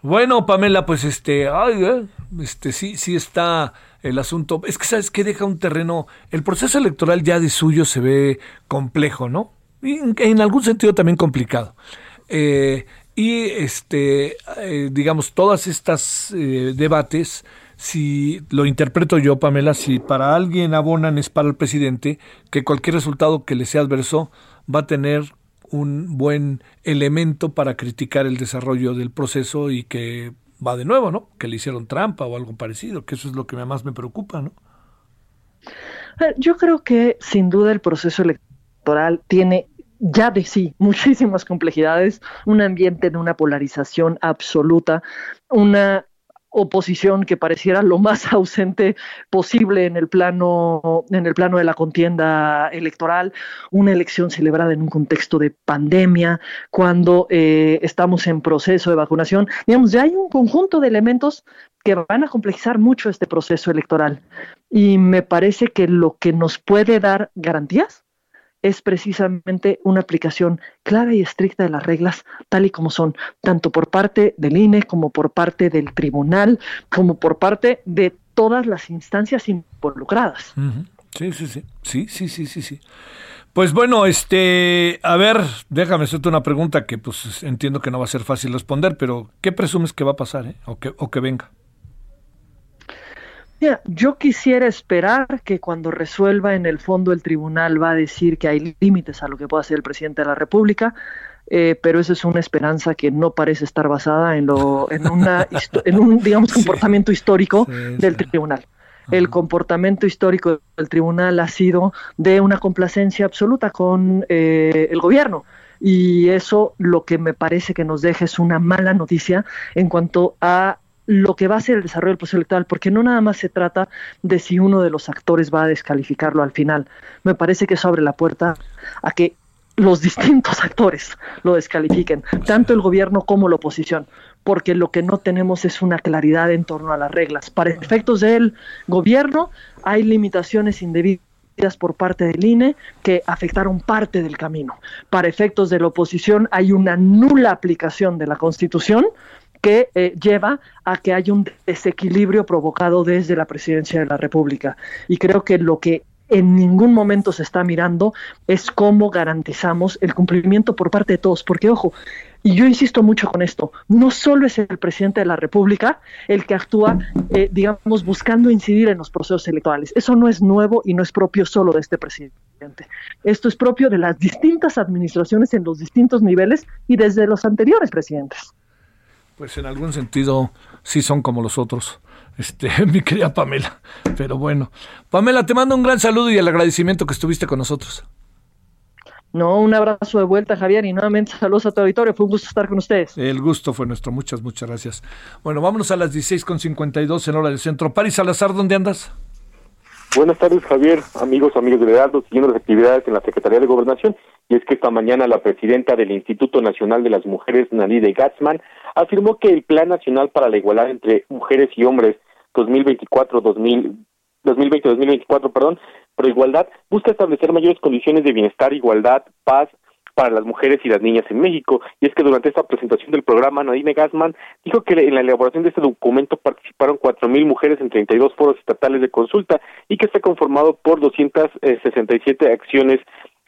Bueno, Pamela, pues este, ay, eh, este sí, sí está el asunto. Es que sabes que deja un terreno. El proceso electoral ya de suyo se ve complejo, ¿no? Y en, algún sentido también complicado. Eh, y este, eh, digamos, todas estas debates, si lo interpreto yo, Pamela, si para alguien abonan es para el presidente, que cualquier resultado que le sea adverso va a tener un buen elemento para criticar el desarrollo del proceso y que va de nuevo, ¿no? Que le hicieron trampa o algo parecido, que eso es lo que más me preocupa, ¿no? Eh, yo creo que sin duda el proceso electoral tiene ya de sí muchísimas complejidades, un ambiente de una polarización absoluta, una oposición que pareciera lo más [LAUGHS] ausente posible en el plano en el plano de la contienda electoral, una elección celebrada en un contexto de pandemia, cuando eh, estamos en proceso de vacunación, digamos, ya hay un conjunto de elementos que van a complejizar mucho este proceso electoral. Y me parece que lo que nos puede dar garantías es precisamente una aplicación clara y estricta de las reglas tal y como son, tanto por parte del INE como por parte del tribunal, como por parte de todas las instancias involucradas. Sí, sí, sí, sí, sí, sí, sí. Pues bueno, este, a ver, déjame hacerte una pregunta que pues entiendo que no va a ser fácil responder, pero ¿qué presumes que va a pasar, eh? o que, o que venga? Yo quisiera esperar que cuando resuelva en el fondo el tribunal va a decir que hay límites a lo que pueda hacer el presidente de la República, eh, pero esa es una esperanza que no parece estar basada en, lo, en, una, en un, digamos, comportamiento histórico del tribunal. El comportamiento histórico del tribunal ha sido de una complacencia absoluta con eh, el gobierno. Y eso lo que me parece que nos deja es una mala noticia en cuanto a lo que va a ser el desarrollo del proceso electoral, porque no nada más se trata de si uno de los actores va a descalificarlo al final. Me parece que eso abre la puerta a que los distintos actores lo descalifiquen, tanto el gobierno como la oposición, porque lo que no tenemos es una claridad en torno a las reglas. Para efectos del gobierno hay limitaciones indebidas por parte del INE que afectaron parte del camino. Para efectos de la oposición hay una nula aplicación de la Constitución que eh, lleva a que haya un desequilibrio provocado desde la presidencia de la República. Y creo que lo que en ningún momento se está mirando es cómo garantizamos el cumplimiento por parte de todos, porque ojo, y yo insisto mucho con esto, no solo es el presidente de la República el que actúa, eh, digamos, buscando incidir en los procesos electorales. Eso no es nuevo y no es propio solo de este presidente. Esto es propio de las distintas administraciones en los distintos niveles y desde los anteriores presidentes. Pues en algún sentido sí son como los otros, este, [LAUGHS] mi querida Pamela. Pero bueno, Pamela, te mando un gran saludo y el agradecimiento que estuviste con nosotros. No, un abrazo de vuelta, Javier, y nuevamente saludos a tu auditorio. Fue un gusto estar con ustedes. El gusto fue nuestro. Muchas, muchas gracias. Bueno, vámonos a las 16.52 en hora del centro. Paris Salazar, ¿dónde andas? Buenas tardes, Javier, amigos, amigos de Heraldo, siguiendo las actividades en la Secretaría de Gobernación. Y es que esta mañana la presidenta del Instituto Nacional de las Mujeres, Nadine Gatzman, afirmó que el Plan Nacional para la Igualdad entre Mujeres y Hombres 2024-2020-2024, perdón, por igualdad, busca establecer mayores condiciones de bienestar, igualdad, paz, para las mujeres y las niñas en México. Y es que durante esta presentación del programa, Nadine Gassman dijo que en la elaboración de este documento participaron cuatro mil mujeres en 32 foros estatales de consulta y que está conformado por 267 acciones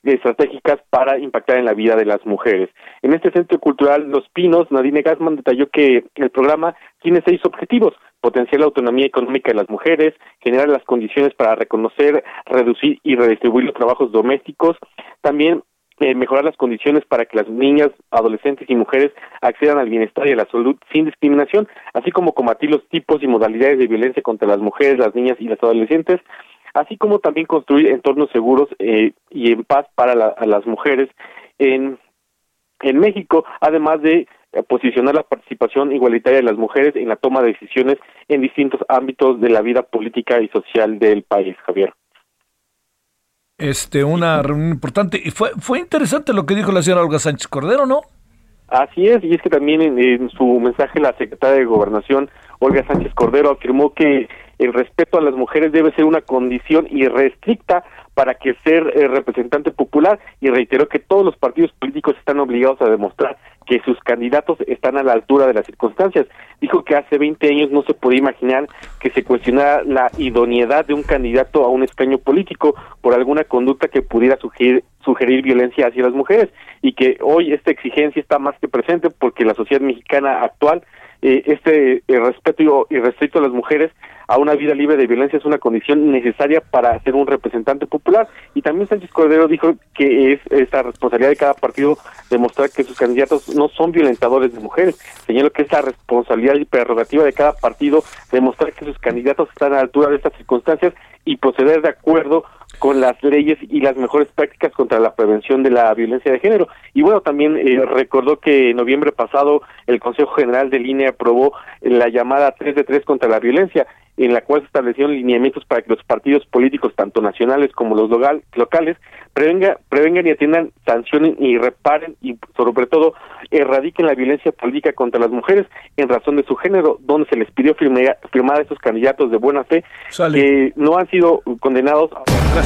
estratégicas para impactar en la vida de las mujeres. En este centro cultural Los Pinos, Nadine Gassman detalló que el programa tiene seis objetivos potenciar la autonomía económica de las mujeres, generar las condiciones para reconocer, reducir y redistribuir los trabajos domésticos, también eh, mejorar las condiciones para que las niñas, adolescentes y mujeres accedan al bienestar y a la salud sin discriminación, así como combatir los tipos y modalidades de violencia contra las mujeres, las niñas y las adolescentes, así como también construir entornos seguros eh, y en paz para las mujeres en, en México, además de eh, posicionar la participación igualitaria de las mujeres en la toma de decisiones en distintos ámbitos de la vida política y social del país, Javier este, una reunión importante. Y fue, fue interesante lo que dijo la señora Olga Sánchez Cordero, ¿no? Así es, y es que también en, su mensaje la secretaria de Gobernación Olga Sánchez Cordero, afirmó que el respeto a las mujeres debe ser una condición irrestricta para que ser eh, representante popular y reiteró que todos los partidos políticos están obligados a demostrar que sus candidatos están a la altura de las circunstancias. Dijo que hace 20 años no se podía imaginar que se cuestionara la idoneidad de un candidato a un escaño político por alguna conducta que pudiera sugerir, sugerir violencia hacia las mujeres y que hoy esta exigencia está más que presente porque la sociedad mexicana actual eh, este eh, respeto y respeto a las mujeres a una vida libre de violencia es una condición necesaria para ser un representante popular. Y también Sánchez Cordero dijo que es esta responsabilidad de cada partido demostrar que sus candidatos no son violentadores de mujeres. Señaló que es la responsabilidad y prerrogativa de cada partido demostrar que sus candidatos están a la altura de estas circunstancias y proceder de acuerdo con las leyes y las mejores prácticas contra la prevención de la violencia de género. Y bueno, también eh, recordó que en noviembre pasado el Consejo General de Línea aprobó la llamada 3 de 3 contra la violencia en la cual se establecieron lineamientos para que los partidos políticos, tanto nacionales como los local, locales, prevenga, prevengan y atiendan, sancionen y reparen y sobre todo erradiquen la violencia política contra las mujeres en razón de su género, donde se les pidió firmar, firmar a esos candidatos de buena fe que no han sido condenados.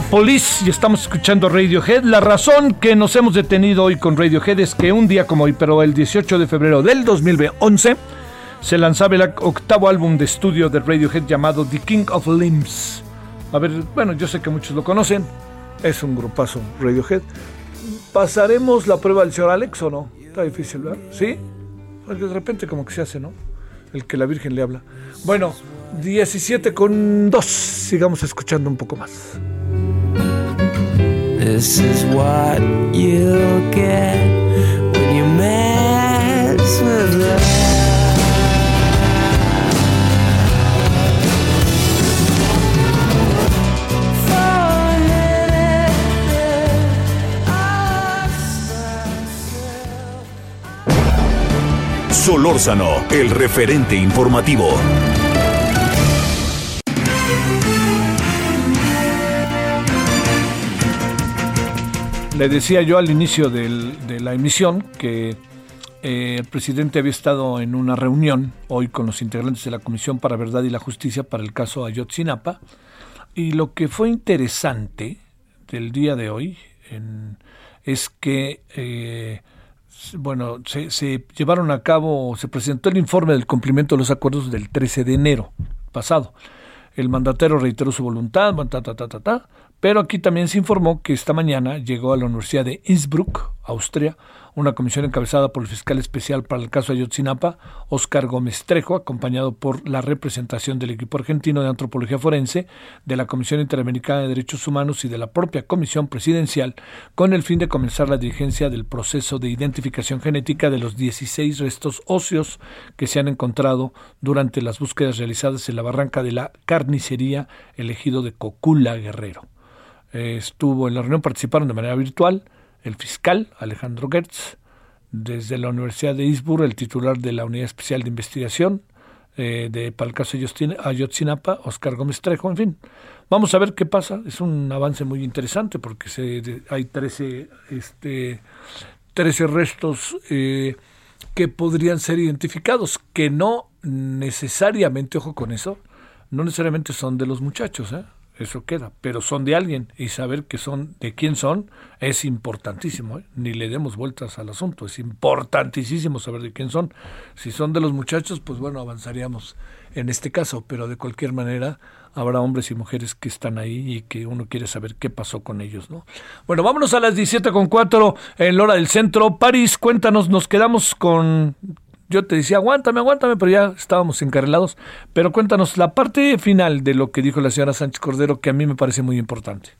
Police y estamos escuchando Radiohead. La razón que nos hemos detenido hoy con Radiohead es que un día como hoy, pero el 18 de febrero del 2011, se lanzaba el octavo álbum de estudio de Radiohead llamado The King of Limbs. A ver, bueno, yo sé que muchos lo conocen. Es un grupazo Radiohead. ¿Pasaremos la prueba del señor Alex o no? Está difícil, ¿verdad? ¿Sí? Porque de repente como que se hace, ¿no? El que la Virgen le habla. Bueno, 17 con 2. Sigamos escuchando un poco más. This is what you get when you mess with love. Solórzano, el referente informativo. Le decía yo al inicio de la emisión que eh, el presidente había estado en una reunión hoy con los integrantes de la Comisión para Verdad y la Justicia para el caso Ayotzinapa y lo que fue interesante del día de hoy es que eh, bueno se, se, llevaron a cabo se presentó el informe del cumplimiento de los acuerdos del 13 de enero pasado. El mandatario reiteró su voluntad ta, ta, ta, ta, ta, pero aquí también se informó que esta mañana llegó a la Universidad de Innsbruck, Austria, una comisión encabezada por el fiscal especial para el caso Ayotzinapa, Óscar Gómez Trejo, acompañado por la representación del equipo argentino de antropología forense, de la Comisión Interamericana de Derechos Humanos y de la propia Comisión Presidencial, con el fin de comenzar la dirigencia del proceso de identificación genética de los 16 restos óseos que se han encontrado durante las búsquedas realizadas en la barranca de la carnicería elegido de Cocula Guerrero estuvo en la reunión, participaron de manera virtual el fiscal Alejandro Gertz, desde la Universidad de Innsbruck, el titular de la Unidad Especial de Investigación eh, de para el caso Ayotzinapa, Oscar Gómez Trejo, en fin. Vamos a ver qué pasa. Es un avance muy interesante porque se, hay 13, este, 13 restos eh, que podrían ser identificados, que no necesariamente, ojo con eso, no necesariamente son de los muchachos, ¿eh? Eso queda, pero son de alguien y saber que son de quién son es importantísimo, ¿eh? ni le demos vueltas al asunto, es importantísimo saber de quién son. Si son de los muchachos, pues bueno, avanzaríamos en este caso, pero de cualquier manera habrá hombres y mujeres que están ahí y que uno quiere saber qué pasó con ellos, ¿no? Bueno, vámonos a las 17 con 4 en la hora del centro. París, cuéntanos, nos quedamos con yo te decía, aguántame, aguántame, pero ya estábamos encarrelados. Pero cuéntanos la parte final de lo que dijo la señora Sánchez Cordero, que a mí me parece muy importante.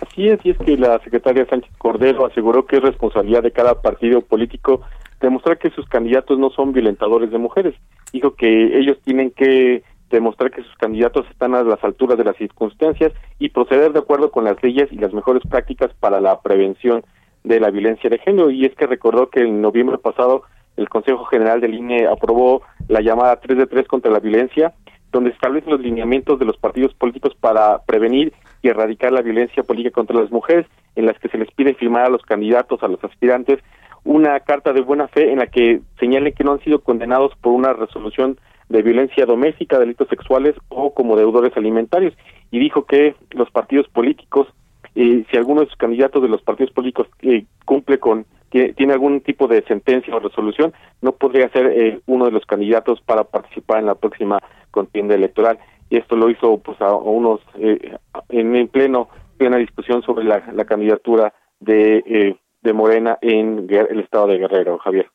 Así es, y es que la secretaria Sánchez Cordero aseguró que es responsabilidad de cada partido político demostrar que sus candidatos no son violentadores de mujeres. Dijo que ellos tienen que demostrar que sus candidatos están a las alturas de las circunstancias y proceder de acuerdo con las leyes y las mejores prácticas para la prevención de la violencia de género. Y es que recordó que en noviembre pasado el Consejo General del INE aprobó la llamada 3 de 3 contra la violencia, donde establece los lineamientos de los partidos políticos para prevenir y erradicar la violencia política contra las mujeres, en las que se les pide firmar a los candidatos, a los aspirantes, una carta de buena fe en la que señalen que no han sido condenados por una resolución de violencia doméstica, delitos sexuales o como deudores alimentarios. Y dijo que los partidos políticos, eh, si alguno de sus candidatos de los partidos políticos eh, cumple con tiene algún tipo de sentencia o resolución, no podría ser eh, uno de los candidatos para participar en la próxima contienda electoral. Y esto lo hizo pues a, unos eh, en, pleno plena discusión sobre la, candidatura de, eh, de Morena en el estado de Guerrero, Javier.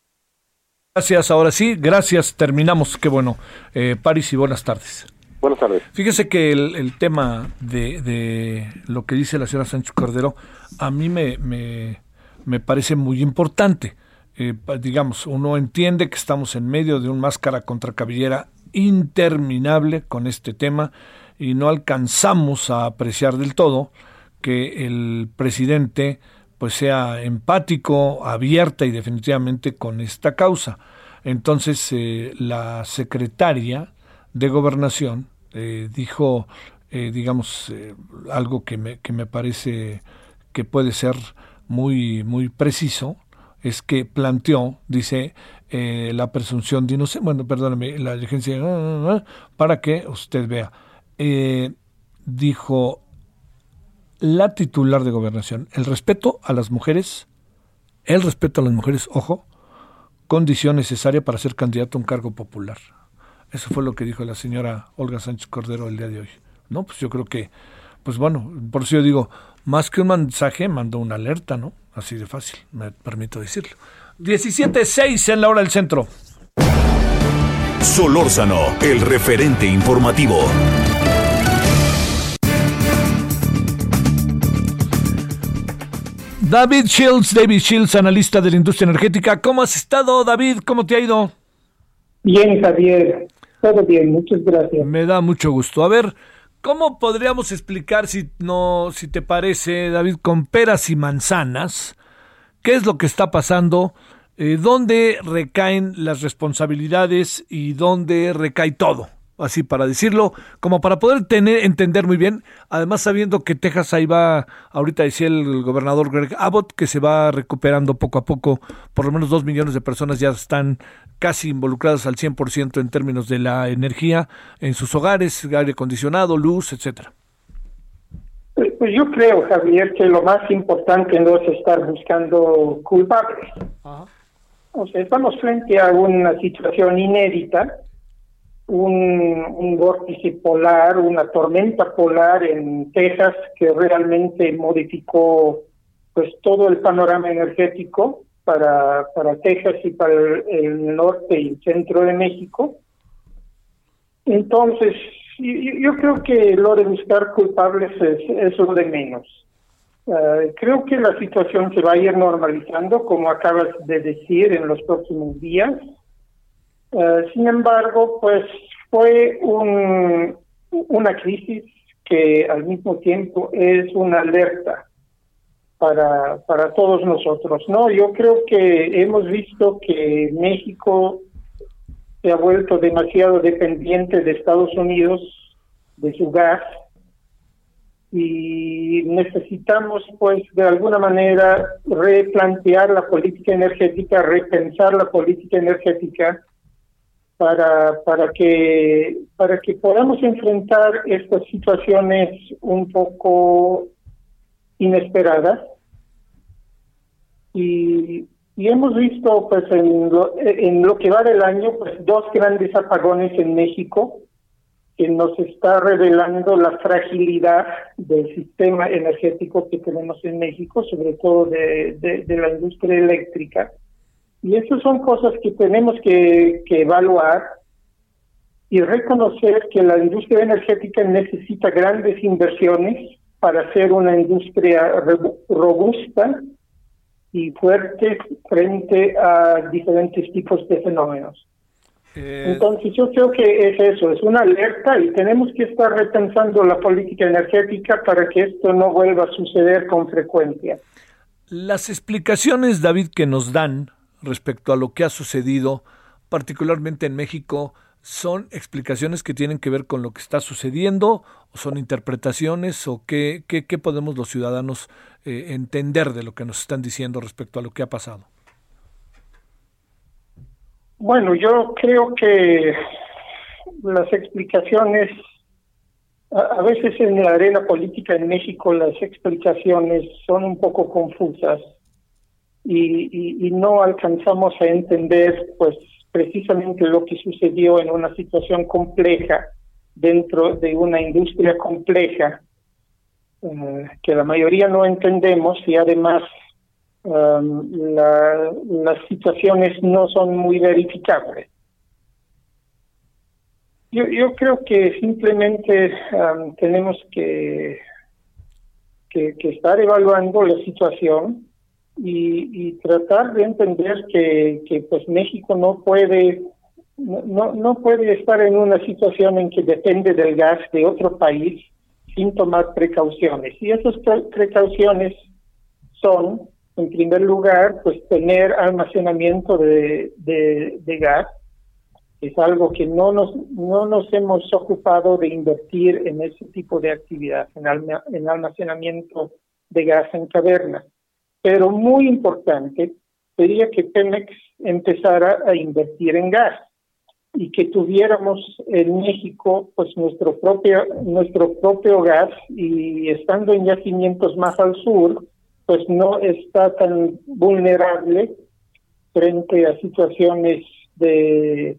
Gracias, ahora sí, gracias, terminamos, qué bueno. Eh, París y buenas tardes. Buenas tardes. Fíjese que el, el tema de, de, lo que dice la señora Sánchez Cordero, a mí me, me, me parece muy importante. Eh, digamos, uno entiende que estamos en medio de un máscara contra cabellera interminable con este tema y no alcanzamos a apreciar del todo que el presidente pues sea empático, abierta y definitivamente con esta causa. Entonces eh, la secretaria de gobernación eh, dijo, digamos, algo que me, que me parece que puede ser muy, muy preciso, es que planteó, dice, eh, la presunción de inocencia, bueno, perdóname, la diligencia, para que usted vea, eh, dijo la titular de gobernación, el respeto a las mujeres, el respeto a las mujeres, ojo, condición necesaria para ser candidato a un cargo popular. Eso fue lo que dijo la señora Olga Sánchez Cordero el día de hoy. No, pues yo creo que, pues bueno, por eso yo digo, más que un mensaje, mandó una alerta, ¿no? Así de fácil, me permito decirlo. 17.6 en la hora del centro. Solórzano, el referente informativo. David Shields, David Shields, analista de la industria energética. ¿Cómo has estado, David? ¿Cómo te ha ido? Bien, Javier. Todo bien, muchas gracias. Me da mucho gusto. A ver, ¿Cómo podríamos explicar, si no, si te parece, David, con peras y manzanas, qué es lo que está pasando, eh, dónde recaen las responsabilidades y dónde recae todo? Así para decirlo, como para poder tener, entender muy bien, además sabiendo que Texas ahí va, ahorita decía el gobernador Greg Abbott, que se va recuperando poco a poco, por lo menos dos millones de personas ya están casi involucradas al 100% en términos de la energía en sus hogares, aire acondicionado, luz, etcétera. Pues, pues yo creo, Javier, que lo más importante no es estar buscando culpables. O sea, estamos frente a una situación inédita un, vórtice polar, una tormenta polar en Texas que realmente modificó pues todo el panorama energético para, para Texas y para el, norte y el centro de México. Entonces, yo, creo que lo de buscar culpables es, lo de menos. Eh, creo que la situación se va a ir normalizando, como acabas de decir, en los próximos días. Eh, sin embargo, pues fue un, una crisis que al mismo tiempo es una alerta para, para todos nosotros. No, yo creo que hemos visto que México se ha vuelto demasiado dependiente de Estados Unidos, de su gas, y necesitamos pues de alguna manera replantear la política energética, repensar la política energética para, para que para que podamos enfrentar estas situaciones un poco inesperadas y, y hemos visto pues en lo, en lo que va del año pues dos grandes apagones en México que nos está revelando la fragilidad del sistema energético que tenemos en México, sobre todo de, de, la industria eléctrica. Y esas son cosas que tenemos que, que evaluar y reconocer que la industria energética necesita grandes inversiones para ser una industria robusta y fuerte frente a diferentes tipos de fenómenos. Eh, Entonces yo creo que es eso, es una alerta y tenemos que estar repensando la política energética para que esto no vuelva a suceder con frecuencia. Las explicaciones, David, que nos dan respecto a lo que ha sucedido, particularmente en México, son explicaciones que tienen que ver con lo que está sucediendo o son interpretaciones o qué, qué, qué podemos los ciudadanos eh, entender de lo que nos están diciendo respecto a lo que ha pasado. Bueno, yo creo que las explicaciones, a, veces en la arena política en México las explicaciones son un poco confusas y, y, no alcanzamos a entender pues precisamente lo que sucedió en una situación compleja dentro de una industria compleja eh, que la mayoría no entendemos y además Um, la, las situaciones no son muy verificables. Yo, yo creo que simplemente um, tenemos que, que, estar evaluando la situación y, tratar de entender que, pues México no puede no, no puede estar en una situación en que depende del gas de otro país sin tomar precauciones. Y esas precauciones son en primer lugar, pues tener almacenamiento de, de, gas, es algo que no nos, no nos hemos ocupado de invertir en ese tipo de actividad, en, en almacenamiento de gas en cavernas. Pero muy importante sería que Pemex empezara a invertir en gas y que tuviéramos en México pues nuestro propio nuestro propio gas y estando en yacimientos más al sur pues no está tan vulnerable frente a situaciones de,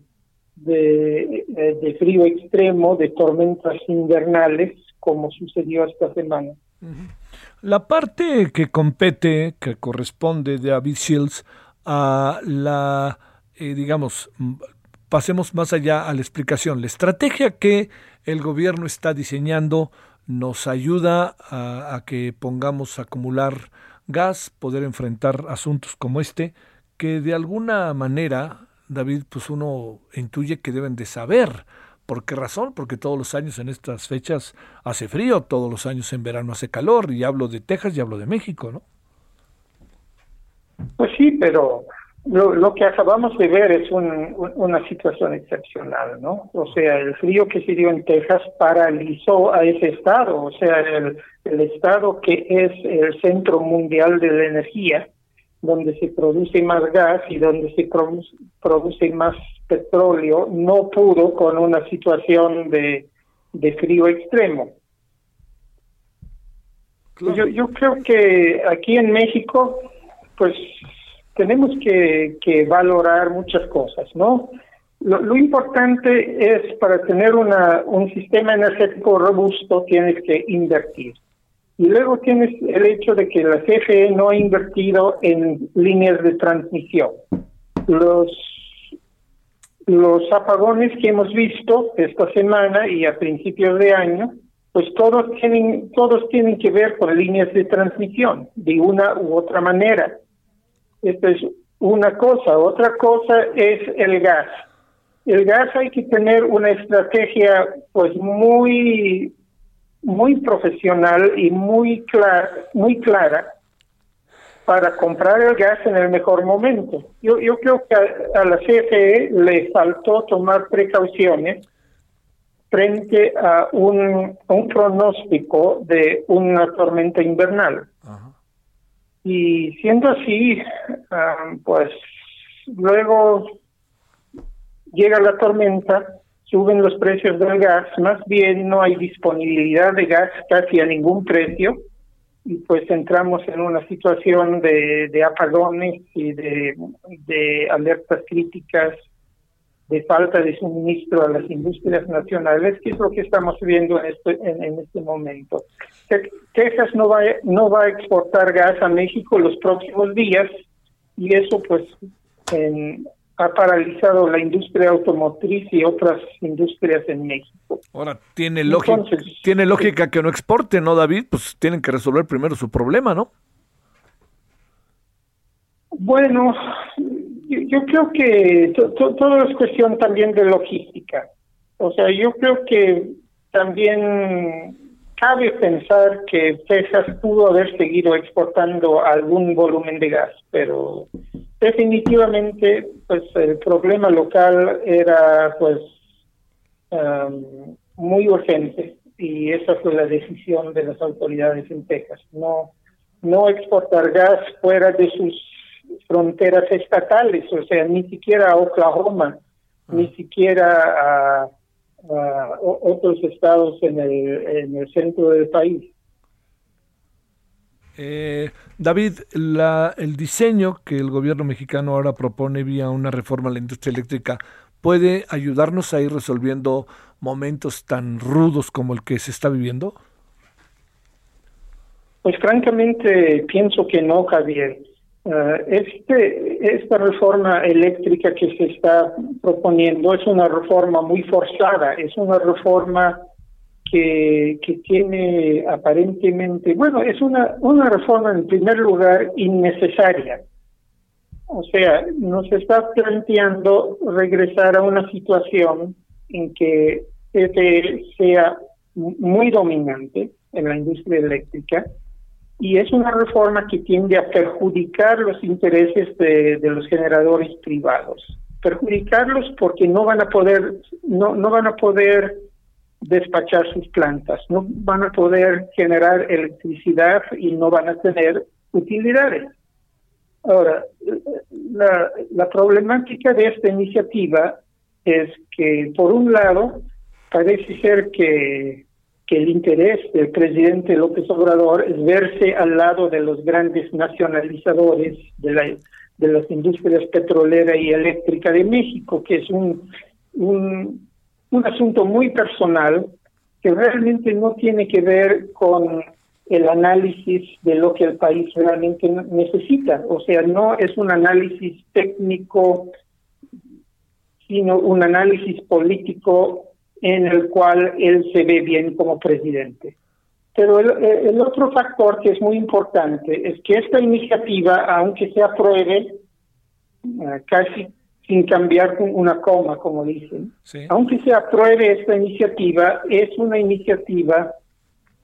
de, de frío extremo, de tormentas invernales, como sucedió esta semana. La parte que compete, que corresponde de David Shields a la, eh, digamos, pasemos más allá a la explicación, la estrategia que el gobierno está diseñando nos ayuda a, que pongamos a acumular gas, poder enfrentar asuntos como este, que de alguna manera, David, pues uno intuye que deben de saber. ¿Por qué razón? Porque todos los años en estas fechas hace frío, todos los años en verano hace calor, y hablo de Texas y hablo de México, ¿no? Pues sí, pero lo, que acabamos de ver es un, una situación excepcional, ¿no? O sea, el frío que se dio en Texas paralizó a ese estado, o sea, el, el estado que es el centro mundial de la energía, donde se produce más gas y donde se produce, produce más petróleo, no pudo con una situación de, de frío extremo. Yo, yo creo que aquí en México, pues tenemos que, que valorar muchas cosas, ¿no? Lo, importante es para tener una, un sistema energético robusto tienes que invertir. Y luego tienes el hecho de que la CFE no ha invertido en líneas de transmisión. Los, los apagones que hemos visto esta semana y a principios de año, pues todos tienen, todos tienen que ver con líneas de transmisión, de una u otra manera. Esto es una cosa. Otra cosa es el gas. El gas hay que tener una estrategia pues muy muy profesional y muy clara, muy clara para comprar el gas en el mejor momento. Yo, yo creo que a, a la CFE le faltó tomar precauciones frente a un, un pronóstico de una tormenta invernal. Y siendo así, ah, pues luego llega la tormenta, suben los precios del gas, más bien no hay disponibilidad de gas casi a ningún precio, pues entramos en una situación de, de apagones y de, de alertas críticas de falta de suministro a las industrias nacionales, que es lo que estamos viendo en este, en, en este momento. Te- Texas no va, no va a exportar gas a México los próximos días y eso pues en- ha paralizado la industria automotriz y otras industrias en México. Ahora, tiene lógica, tiene lógica que no exporte, ¿no, David? Pues tienen que resolver primero su problema, ¿no? Bueno, yo, yo creo que to- to- todo es cuestión también de logística. O sea, yo creo que también cabe pensar que Texas pudo haber seguido exportando algún volumen de gas, pero definitivamente pues el problema local era pues um, muy urgente y esa fue la decisión de las autoridades en Texas, no no exportar gas fuera de sus fronteras estatales, o sea, ni siquiera a Oklahoma, ni siquiera a, otros estados en el, en el centro del país. Eh, David, la, el diseño que el gobierno mexicano ahora propone vía una reforma a la industria eléctrica puede ayudarnos a ir resolviendo momentos tan rudos como el que se está viviendo. Pues francamente pienso que no, Javier. Eh, este, esta reforma eléctrica que se está proponiendo es una reforma muy forzada, es una reforma que, tiene aparentemente, bueno, es una, una reforma en primer lugar innecesaria. O sea, nos está planteando regresar a una situación en que ETL sea muy dominante en la industria eléctrica y es una reforma que tiende a perjudicar los intereses de, de los generadores privados. Perjudicarlos porque no van a poder, no, no van a poder despachar sus plantas, no van a poder generar electricidad y no van a tener utilidades. Ahora, la, la problemática de esta iniciativa es que, por un lado, parece ser que, que el interés del presidente López Obrador es verse al lado de los grandes nacionalizadores de, la, de las industrias petrolera y eléctrica de México, que es un, un, un asunto muy personal que realmente no tiene que ver con el análisis de lo que el país realmente necesita. O sea, no es un análisis técnico, sino un análisis político en el cual él se ve bien como presidente. Pero el, otro factor que es muy importante es que esta iniciativa, aunque se apruebe uh, casi sin cambiar una coma, como dicen, Sí. aunque se apruebe esta iniciativa, es una iniciativa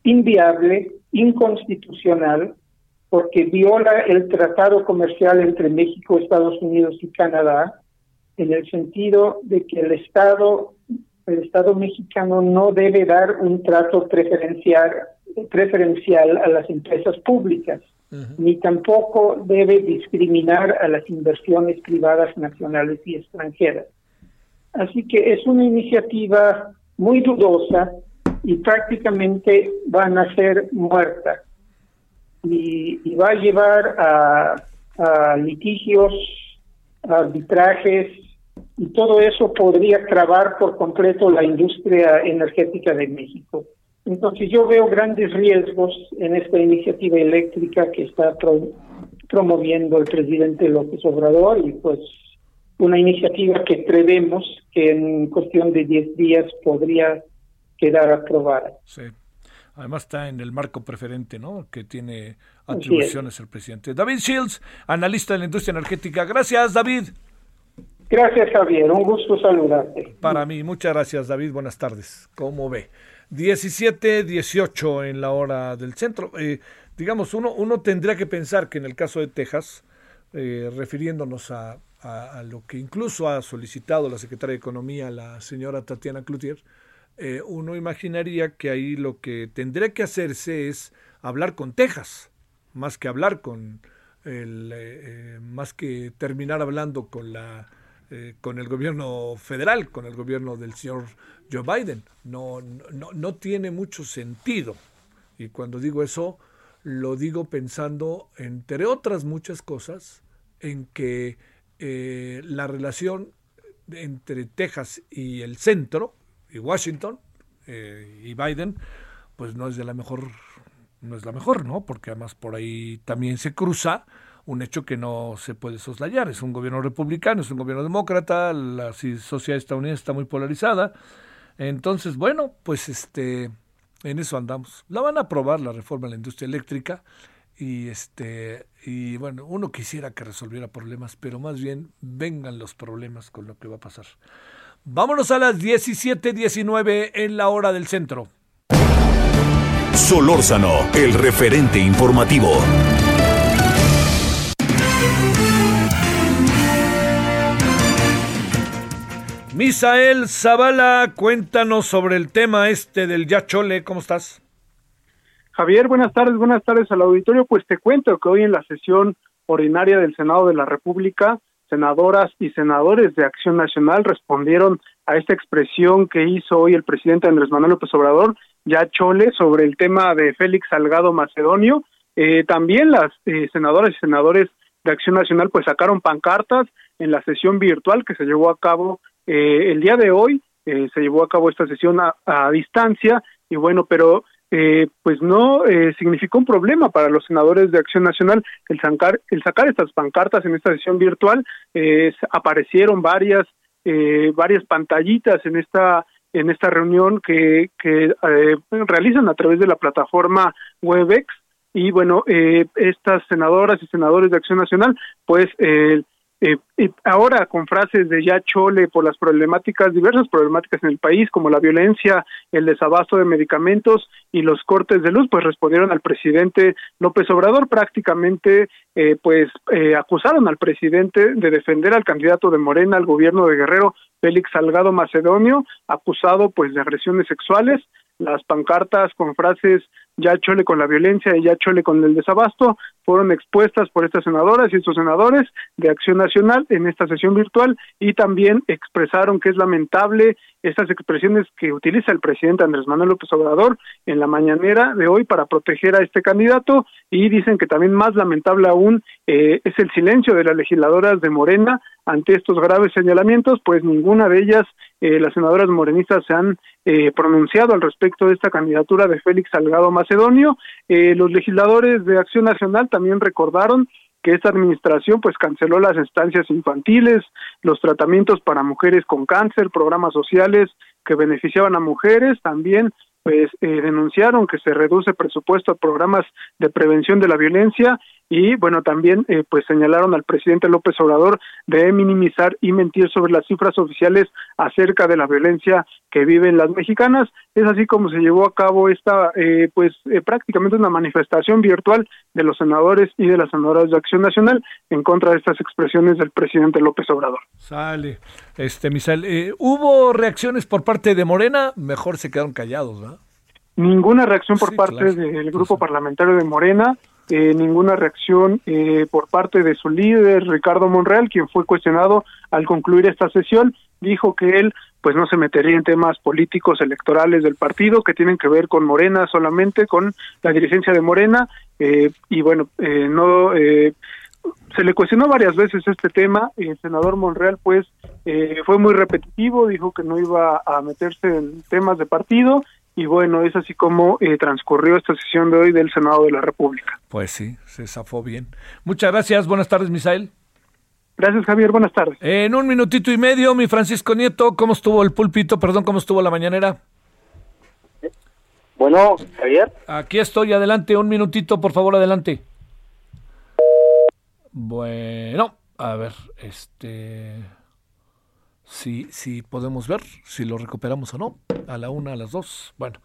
inviable, inconstitucional, porque viola el tratado comercial entre México, Estados Unidos y Canadá, en el sentido de que el Estado, el Estado mexicano no debe dar un trato preferencial, preferencial a las empresas públicas, ni tampoco debe discriminar a las inversiones privadas nacionales y extranjeras. Así que es una iniciativa muy dudosa y prácticamente van a ser muerta y, va a llevar a, litigios, arbitrajes y todo eso podría trabar por completo la industria energética de México. Entonces yo veo grandes riesgos en esta iniciativa eléctrica que está pro- promoviendo el presidente López Obrador y pues una iniciativa que prevemos que en cuestión de 10 días podría quedar aprobada. Sí. Además está en el marco preferente, ¿no? Que tiene atribuciones el presidente. David Shields, analista de la industria energética. Gracias, David. Gracias, Javier. Un gusto saludarte. Para mí, muchas gracias, David. Buenas tardes. ¿Cómo ve? 17, 18 en la hora del centro. Eh, digamos, uno, uno tendría que pensar que en el caso de Texas, eh, refiriéndonos a, a, lo que incluso ha solicitado la secretaria de Economía, la señora Tatiana Cloutier, eh, uno imaginaría que ahí lo que tendría que hacerse es hablar con Texas, más que hablar con el, eh, más que terminar hablando con la con el gobierno federal, con el gobierno del señor Joe Biden. No, no, no tiene mucho sentido. Y cuando digo eso, lo digo pensando, entre otras muchas cosas, en que eh, la relación entre Texas y el centro, y Washington, eh, y Biden, pues no es de la mejor, no es la mejor, ¿no? Porque además por ahí también se cruza un hecho que no se puede soslayar. Es un gobierno republicano, es un gobierno demócrata, la sociedad estadounidense está muy polarizada. Entonces, bueno, pues este, en eso andamos. La van a aprobar la reforma de la industria eléctrica y este y bueno, uno quisiera que resolviera problemas, pero más bien vengan los problemas con lo que va a pasar. Vámonos a las 17:19 en la hora del centro. Solórzano, el referente informativo. Misael Zavala, cuéntanos sobre el tema este del Yachole, ¿cómo estás? Javier, buenas tardes, buenas tardes al auditorio. Pues te cuento que hoy en la sesión ordinaria del Senado de la República, senadoras y senadores de Acción Nacional respondieron a esta expresión que hizo hoy el presidente Andrés Manuel López Obrador, ya Chole, sobre el tema de Félix Salgado Macedonio. Eh, también las eh, senadoras y senadores de Acción Nacional pues sacaron pancartas en la sesión virtual que se llevó a cabo eh, el día de hoy. se llevó a cabo esta sesión a, distancia y bueno, pero eh, pues no eh, significó un problema para los senadores de Acción Nacional el sacar, el sacar estas pancartas en esta sesión virtual. Eh, aparecieron varias, eh, varias pantallitas en esta en esta reunión que, que realizan a través de la plataforma Webex y bueno, estas senadoras y senadores de Acción Nacional, pues eh, ahora con frases de ya chole por las problemáticas, diversas problemáticas en el país, como la violencia, el desabasto de medicamentos y los cortes de luz, pues respondieron al presidente López Obrador. Prácticamente, eh, pues eh, acusaron al presidente de defender al candidato de Morena al gobierno de Guerrero, Félix Salgado Macedonio, acusado pues de agresiones sexuales, las pancartas con frases ya chole con la violencia y ya chole con el desabasto fueron expuestas por estas senadoras y estos senadores de Acción Nacional en esta sesión virtual y también expresaron que es lamentable estas expresiones que utiliza el presidente Andrés Manuel López Obrador en la mañanera de hoy para proteger a este candidato y dicen que también más lamentable aún eh, es el silencio de las legisladoras de Morena ante estos graves señalamientos, pues ninguna de ellas, eh, las senadoras morenistas, se han eh, pronunciado al respecto de esta candidatura de Félix Salgado Macedonio. Eh, los legisladores de Acción Nacional también recordaron que esta administración pues canceló las estancias infantiles, los tratamientos para mujeres con cáncer, programas sociales que beneficiaban a mujeres, también pues eh, denunciaron que se reduce presupuesto a programas de prevención de la violencia y bueno también eh, pues señalaron al presidente López Obrador de minimizar y mentir sobre las cifras oficiales acerca de la violencia que viven las mexicanas. Es así como se llevó a cabo esta eh, pues eh, prácticamente una manifestación virtual de los senadores y de las senadoras de Acción Nacional en contra de estas expresiones del presidente López Obrador. Sale. Este Misael hubo reacciones por parte de Morena mejor se quedaron callados ¿verdad? ninguna reacción por parte del grupo parlamentario de Morena eh, ninguna reacción eh, por parte de su líder, Ricardo Monreal, quien fue cuestionado al concluir esta sesión, dijo que él pues no se metería en temas políticos electorales del partido que tienen que ver con Morena solamente, con la dirigencia de Morena, eh, y bueno, no se le cuestionó varias veces este tema, el senador Monreal pues fue muy repetitivo, dijo que no iba a meterse en temas de partido, y bueno, es así como eh, transcurrió esta sesión de hoy del Senado de la República. Pues sí, se zafó bien. Muchas gracias, buenas tardes, Misael. Gracias, Javier, buenas tardes. En un minutito y medio, mi Francisco Nieto, ¿cómo estuvo el pulpito? Perdón, ¿cómo estuvo la mañanera? Bueno, Javier. Aquí estoy, adelante, un minutito, por favor, adelante. Bueno, a ver, este si, si podemos ver si lo recuperamos o no, a la una, a las dos. Bueno,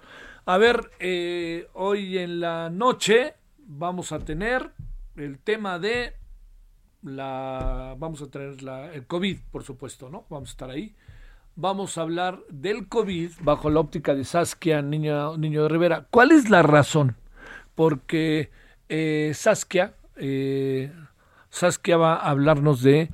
a ver, eh, hoy en la noche, vamos a tener el tema de la vamos a tener la, el COVID, por supuesto, ¿no? Vamos a estar ahí. Vamos a hablar del COVID bajo la óptica de Saskia Niño, Niño de Rivera. ¿Cuál es la razón? Porque eh, Saskia, eh, Saskia va a hablarnos de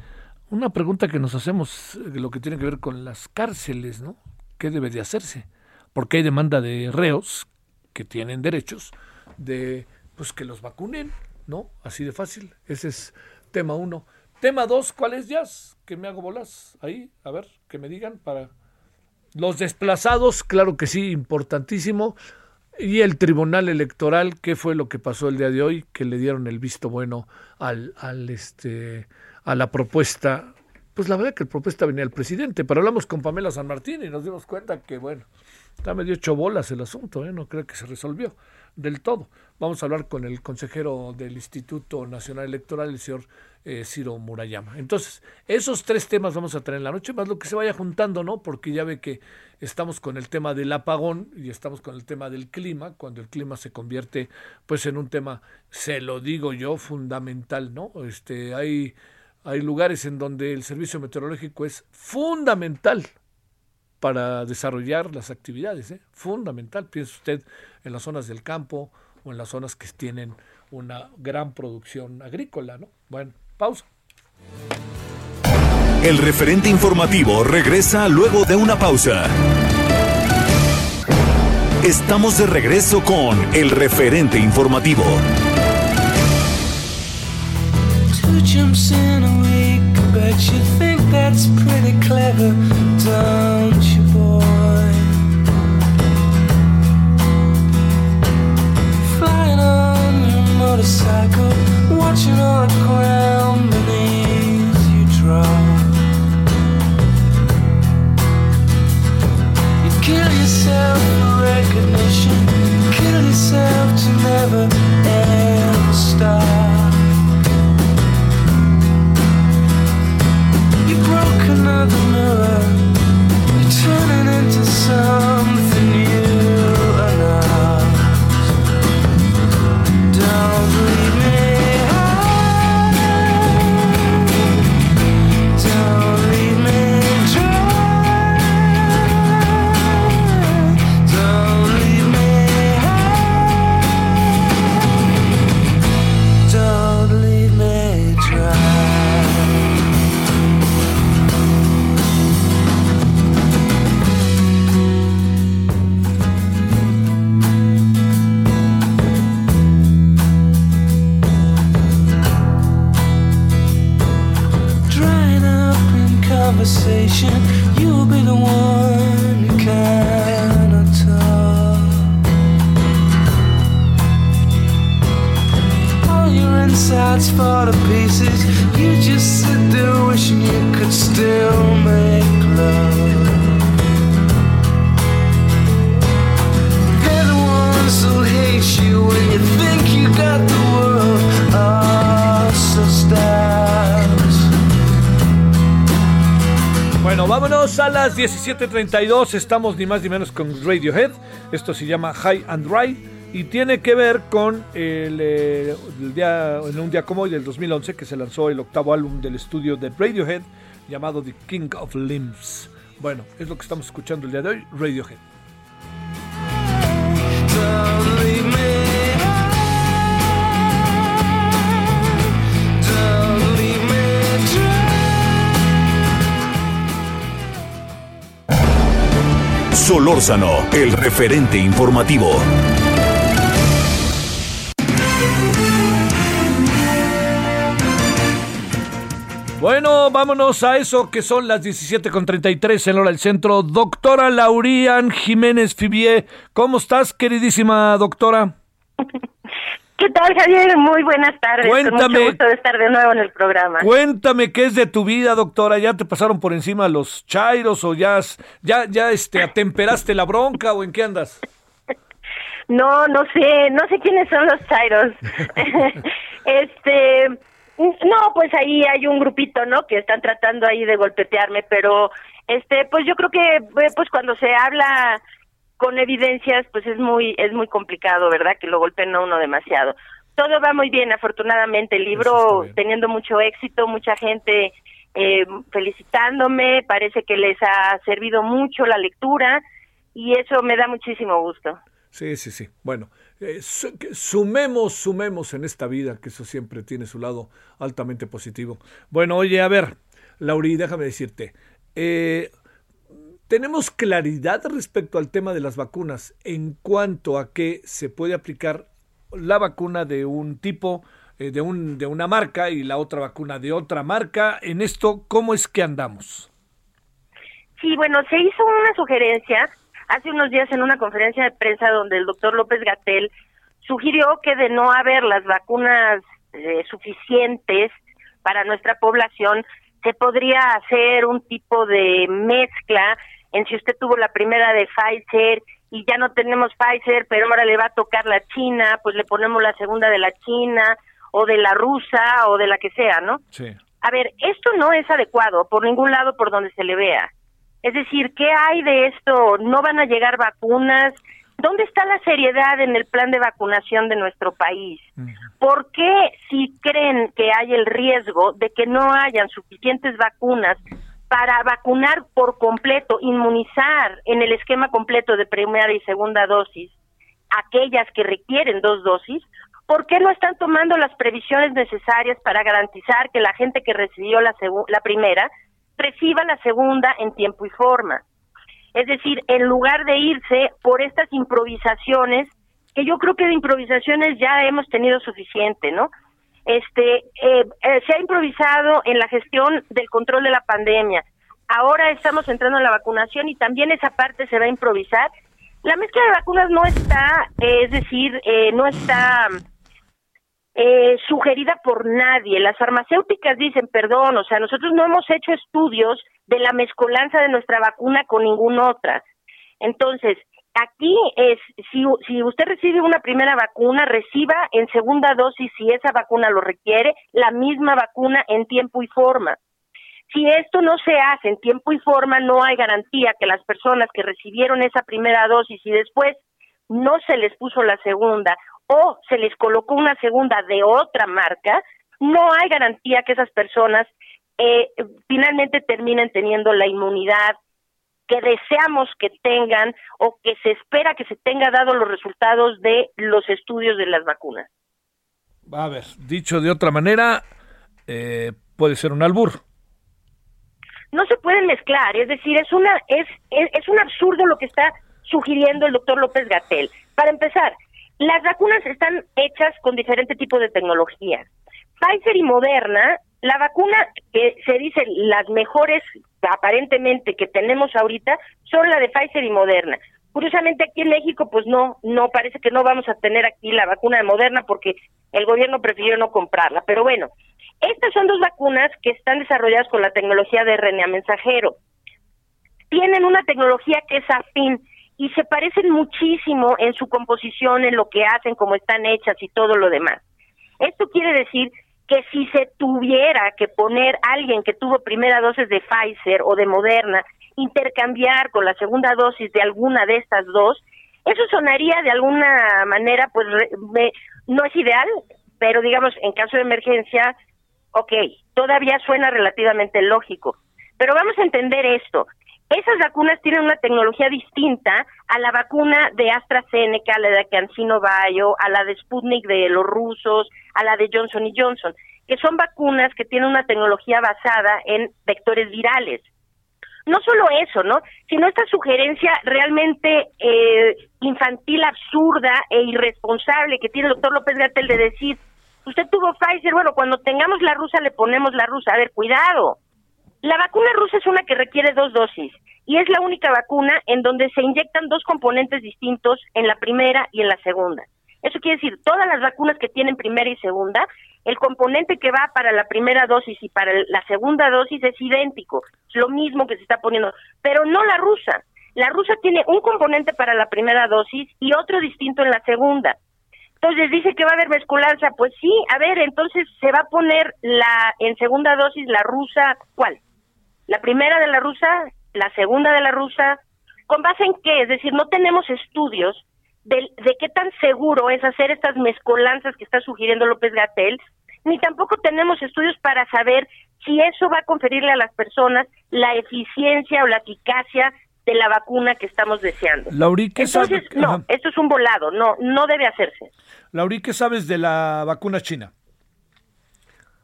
una pregunta que nos hacemos, eh, lo que tiene que ver con las cárceles, ¿no? ¿Qué debe de hacerse? Porque hay demanda de reos que tienen derechos de pues que los vacunen, ¿no? Así de fácil. Ese es tema uno. Tema dos, ¿cuál es, Jazz? Que me hago bolas ahí, a ver, que me digan para... Los desplazados, claro que sí, importantísimo. Y el Tribunal Electoral, ¿qué fue lo que pasó el día de hoy? Que le dieron el visto bueno al, al este, a la propuesta. Pues la verdad que la propuesta venía del presidente, pero hablamos con Pamela San Martín y nos dimos cuenta que, bueno, está medio hecho bolas el asunto, ¿eh? no creo que se resolvió del todo. Vamos a hablar con el consejero del Instituto Nacional Electoral, el señor eh, Ciro Murayama. Entonces, esos tres temas vamos a tener en la noche, más lo que se vaya juntando, ¿no? Porque ya ve que estamos con el tema del apagón y estamos con el tema del clima, cuando el clima se convierte pues en un tema, se lo digo yo, fundamental, ¿no? Este, hay, hay lugares en donde el servicio meteorológico es fundamental para desarrollar las actividades, ¿eh? fundamental. Piense usted en las zonas del campo o en las zonas que tienen una gran producción agrícola, ¿no? Bueno, pausa. El referente informativo regresa luego de una pausa. Estamos de regreso con el referente informativo. Two you think that's pretty clever, don't you, boy? Flying on your motorcycle, watching all the ground beneath 17.32. Estamos ni más ni menos con Radiohead. Esto se llama High and Dry y tiene que ver con el, eh, día, en un día como hoy del 2011 que se lanzó el octavo álbum del estudio de Radiohead llamado The King of Limbs. Bueno, es lo que estamos escuchando el día de hoy, Radiohead. Solórzano, el referente informativo. Bueno, vámonos a eso que son las 17.33 en hora del centro. Doctora Laurian Jiménez Fibier, ¿cómo estás, queridísima doctora? [LAUGHS] ¿Qué tal, Javier? Muy buenas tardes. Con Cuéntame. mucho gusto de estar de nuevo en el programa. Cuéntame qué es de tu vida, doctora. ¿Ya te pasaron por encima los chairos o ya, ya, ya este, atemperaste la bronca o en qué andas? [LAUGHS] No, no sé, no sé quiénes son los chairos. [LAUGHS] este, no, pues ahí hay un grupito, ¿no? Que están tratando ahí de golpetearme, pero este, pues yo creo que pues cuando se habla con evidencias, pues es muy es muy complicado, ¿verdad? Que lo golpeen a uno demasiado. todo va muy bien, afortunadamente. El libro teniendo mucho éxito, mucha gente eh, felicitándome, parece que les ha servido mucho la lectura y eso me da muchísimo gusto. Sí, sí, sí. Bueno, eh, sumemos, sumemos en esta vida, que eso siempre tiene su lado altamente positivo. Bueno, oye, a ver, Lauri, déjame decirte, eh, tenemos claridad respecto al tema de las vacunas en cuanto a que se puede aplicar la vacuna de un tipo, eh, de, un, de una marca y la otra vacuna de otra marca. En esto, ¿cómo es que andamos? Sí, bueno, se hizo una sugerencia hace unos días en una conferencia de prensa donde el doctor López Gatel sugirió que de no haber las vacunas eh, suficientes para nuestra población, se podría hacer un tipo de mezcla en si usted tuvo la primera de Pfizer y ya no tenemos Pfizer, pero ahora le va a tocar la China, pues le ponemos la segunda de la China o de la rusa o de la que sea, ¿no? Sí. A ver, esto no es adecuado por ningún lado por donde se le vea. Es decir, ¿qué hay de esto? ¿No van a llegar vacunas? ¿Dónde está la seriedad en el plan de vacunación de nuestro país? ¿Por qué si creen que hay el riesgo de que no hayan suficientes vacunas para vacunar por completo, inmunizar en el esquema completo de primera y segunda dosis aquellas que requieren dos dosis? ¿Por qué no están tomando las previsiones necesarias para garantizar que la gente que recibió la, la primera reciba la segunda en tiempo y forma? Es decir, en lugar de irse por estas improvisaciones, que yo creo que de improvisaciones ya hemos tenido suficiente, ¿no? Este, eh, eh, se ha improvisado en la gestión del control de la pandemia. Ahora estamos entrando en la vacunación y también esa parte se va a improvisar. La mezcla de vacunas no está, eh, es decir, eh, no está sugerida por nadie. Las farmacéuticas dicen, perdón, o sea, nosotros no hemos hecho estudios de la mezcolanza de nuestra vacuna con ninguna otra. Entonces, aquí es, si, si usted recibe una primera vacuna, reciba en segunda dosis, si esa vacuna lo requiere, la misma vacuna en tiempo y forma. Si esto no se hace en tiempo y forma, no hay garantía que las personas que recibieron esa primera dosis y después no se les puso la segunda o se les colocó una segunda de otra marca, no hay garantía que esas personas eh, finalmente terminen teniendo la inmunidad que deseamos que tengan o que se espera que se tenga dado los resultados de los estudios de las vacunas. A ver, dicho de otra manera, eh, puede ser un albur. no se pueden mezclar, es decir, es una es, es, es un absurdo lo que está sugiriendo el doctor López Gatel. Para empezar, las vacunas están hechas con diferente tipo de tecnología. Pfizer y Moderna, la vacuna que se dice las mejores aparentemente que tenemos ahorita son la de Pfizer y Moderna. Curiosamente aquí en México pues no, no parece que no vamos a tener aquí la vacuna de Moderna porque el gobierno prefirió no comprarla, pero bueno, estas son dos vacunas que están desarrolladas con la tecnología de RNA mensajero. Tienen una tecnología que es afín y se parecen muchísimo en su composición, en lo que hacen, cómo están hechas y todo lo demás. Esto quiere decir que si se tuviera que poner alguien que tuvo primera dosis de Pfizer o de Moderna, intercambiar con la segunda dosis de alguna de estas dos, eso sonaría de alguna manera, pues re- me- no es ideal, pero digamos, en caso de emergencia, ok, todavía suena relativamente lógico. Pero vamos a entender esto. Esas vacunas tienen una tecnología distinta a la vacuna de AstraZeneca, a la de CanSino Bio, a la de Sputnik de los rusos, a la de Johnson y Johnson, que son vacunas que tienen una tecnología basada en vectores virales. No solo eso, ¿no? Sino esta sugerencia realmente eh, infantil, absurda e irresponsable que tiene el doctor López Gatel de decir, usted tuvo Pfizer, bueno, cuando tengamos la rusa le ponemos la rusa. A ver, cuidado. La vacuna rusa es una que requiere dos dosis y es la única vacuna en donde se inyectan dos componentes distintos en la primera y en la segunda. Eso quiere decir, todas las vacunas que tienen primera y segunda, el componente que va para la primera dosis y para la segunda dosis es idéntico, es lo mismo que se está poniendo, pero no la rusa. La rusa tiene un componente para la primera dosis y otro distinto en la segunda. Entonces dice que va a haber mezcolanza, pues sí, a ver, entonces se va a poner la en segunda dosis la rusa, ¿cuál? La primera de la rusa, la segunda de la rusa, ¿con base en qué? Es decir, no tenemos estudios del- de, qué tan seguro es hacer estas mezcolanzas que está sugiriendo López Gatel, ni tampoco tenemos estudios para saber si eso va a conferirle a las personas la eficiencia o la eficacia de la vacuna que estamos deseando. Lauri, ¿qué sabe- Entonces, no, esto es un volado, no, no debe hacerse. Lauri, ¿qué sabes de la vacuna china?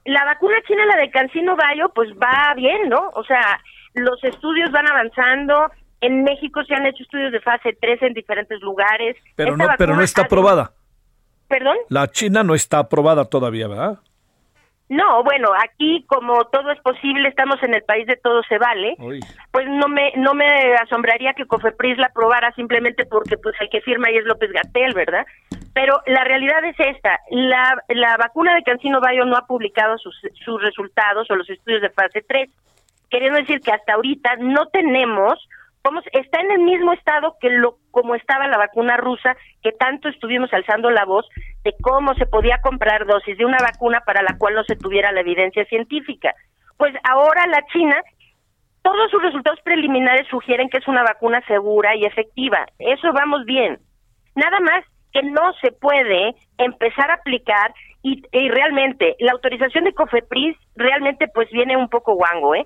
La vacuna china, la de Cancino Bayo, pues va bien, ¿no? O sea, los estudios van avanzando. En México se han hecho estudios de fase 3 en diferentes lugares. Pero Esta no, pero no está aprobada. ¿Perdón? La china no está aprobada todavía, ¿verdad? No, bueno, aquí como todo es posible, estamos en el país de todo se vale. Uy. Pues no me no me asombraría que Cofepris la aprobara simplemente porque pues el que firma ahí es López Gatel, ¿verdad? Pero la realidad es esta, la, la vacuna de Cancino Bayo no ha publicado sus, sus resultados o los estudios de fase 3, queriendo decir que hasta ahorita no tenemos, como está en el mismo estado que lo como estaba la vacuna rusa, que tanto estuvimos alzando la voz de cómo se podía comprar dosis de una vacuna para la cual no se tuviera la evidencia científica. Pues ahora la China todos sus resultados preliminares sugieren que es una vacuna segura y efectiva. Eso vamos bien. Nada más que no se puede empezar a aplicar y, y realmente la autorización de COFEPRIS realmente pues viene un poco guango, ¿eh?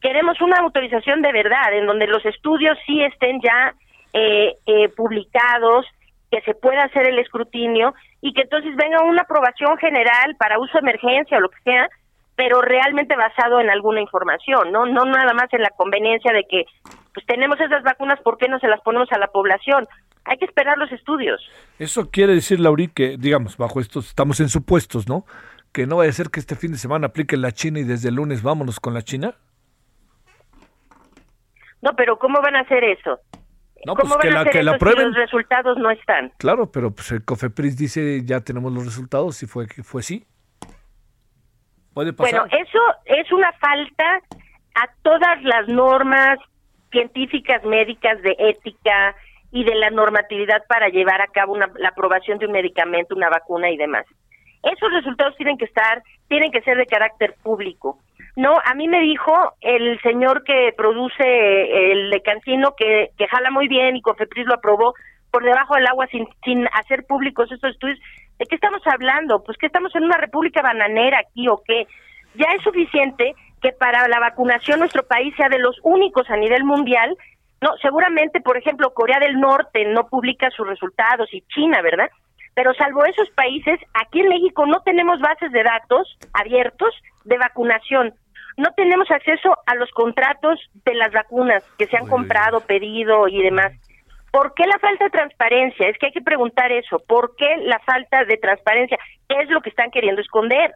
Queremos una autorización de verdad en donde los estudios sí estén ya eh, eh, publicados, que se pueda hacer el escrutinio y que entonces venga una aprobación general para uso de emergencia o lo que sea, pero realmente basado en alguna información, no no nada más en la conveniencia de que pues tenemos esas vacunas, ¿por qué no se las ponemos a la población? Hay que esperar los estudios. Eso quiere decir, Lauri, que, digamos, bajo estos, estamos en supuestos, ¿no? Que no vaya a ser que este fin de semana aplique la China y desde el lunes vámonos con la China. No, pero ¿cómo van a hacer eso? No, ¿Cómo pues que van a la, hacer que la eso si prueben. los resultados no están? Claro, pero pues el COFEPRIS dice ya tenemos los resultados y fue que fue sí. Puede pasar. Bueno, eso es una falta a todas las normas científicas, médicas, de ética y de la normatividad para llevar a cabo una- la aprobación de un medicamento, una vacuna y demás. Esos resultados tienen que estar, tienen que ser de carácter público. No, a mí me dijo el señor que produce el de Cancino que, que jala muy bien y Cofepris lo aprobó por debajo del agua sin, sin hacer públicos estos estudios. ¿De qué estamos hablando? Pues que estamos en una república bananera aquí o qué. Ya es suficiente que para la vacunación nuestro país sea de los únicos a nivel mundial. No, seguramente, por ejemplo, Corea del Norte no publica sus resultados y China, ¿verdad? Pero salvo esos países, aquí en México no tenemos bases de datos abiertos de vacunación. No tenemos acceso a los contratos de las vacunas que se han comprado, pedido y demás. ¿Por qué la falta de transparencia? Es que hay que preguntar eso. ¿Por qué la falta de transparencia? ¿Qué es lo que están queriendo esconder?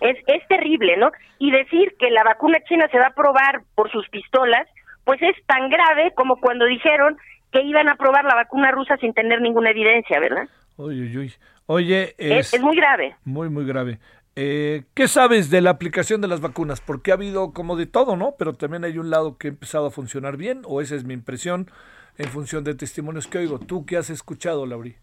Es, es terrible, ¿no? Y decir que la vacuna china se va a probar por sus pistolas, pues es tan grave como cuando dijeron que iban a probar la vacuna rusa sin tener ninguna evidencia, ¿verdad? Uy, uy, uy. Oye, Es, es, es muy grave. muy, muy grave. Eh, ¿Qué sabes de la aplicación de las vacunas? Porque ha habido como de todo, ¿no? Pero también hay un lado que ha empezado a funcionar bien, o esa es mi impresión en función de testimonios que oigo. ¿Tú qué has escuchado, Lauri?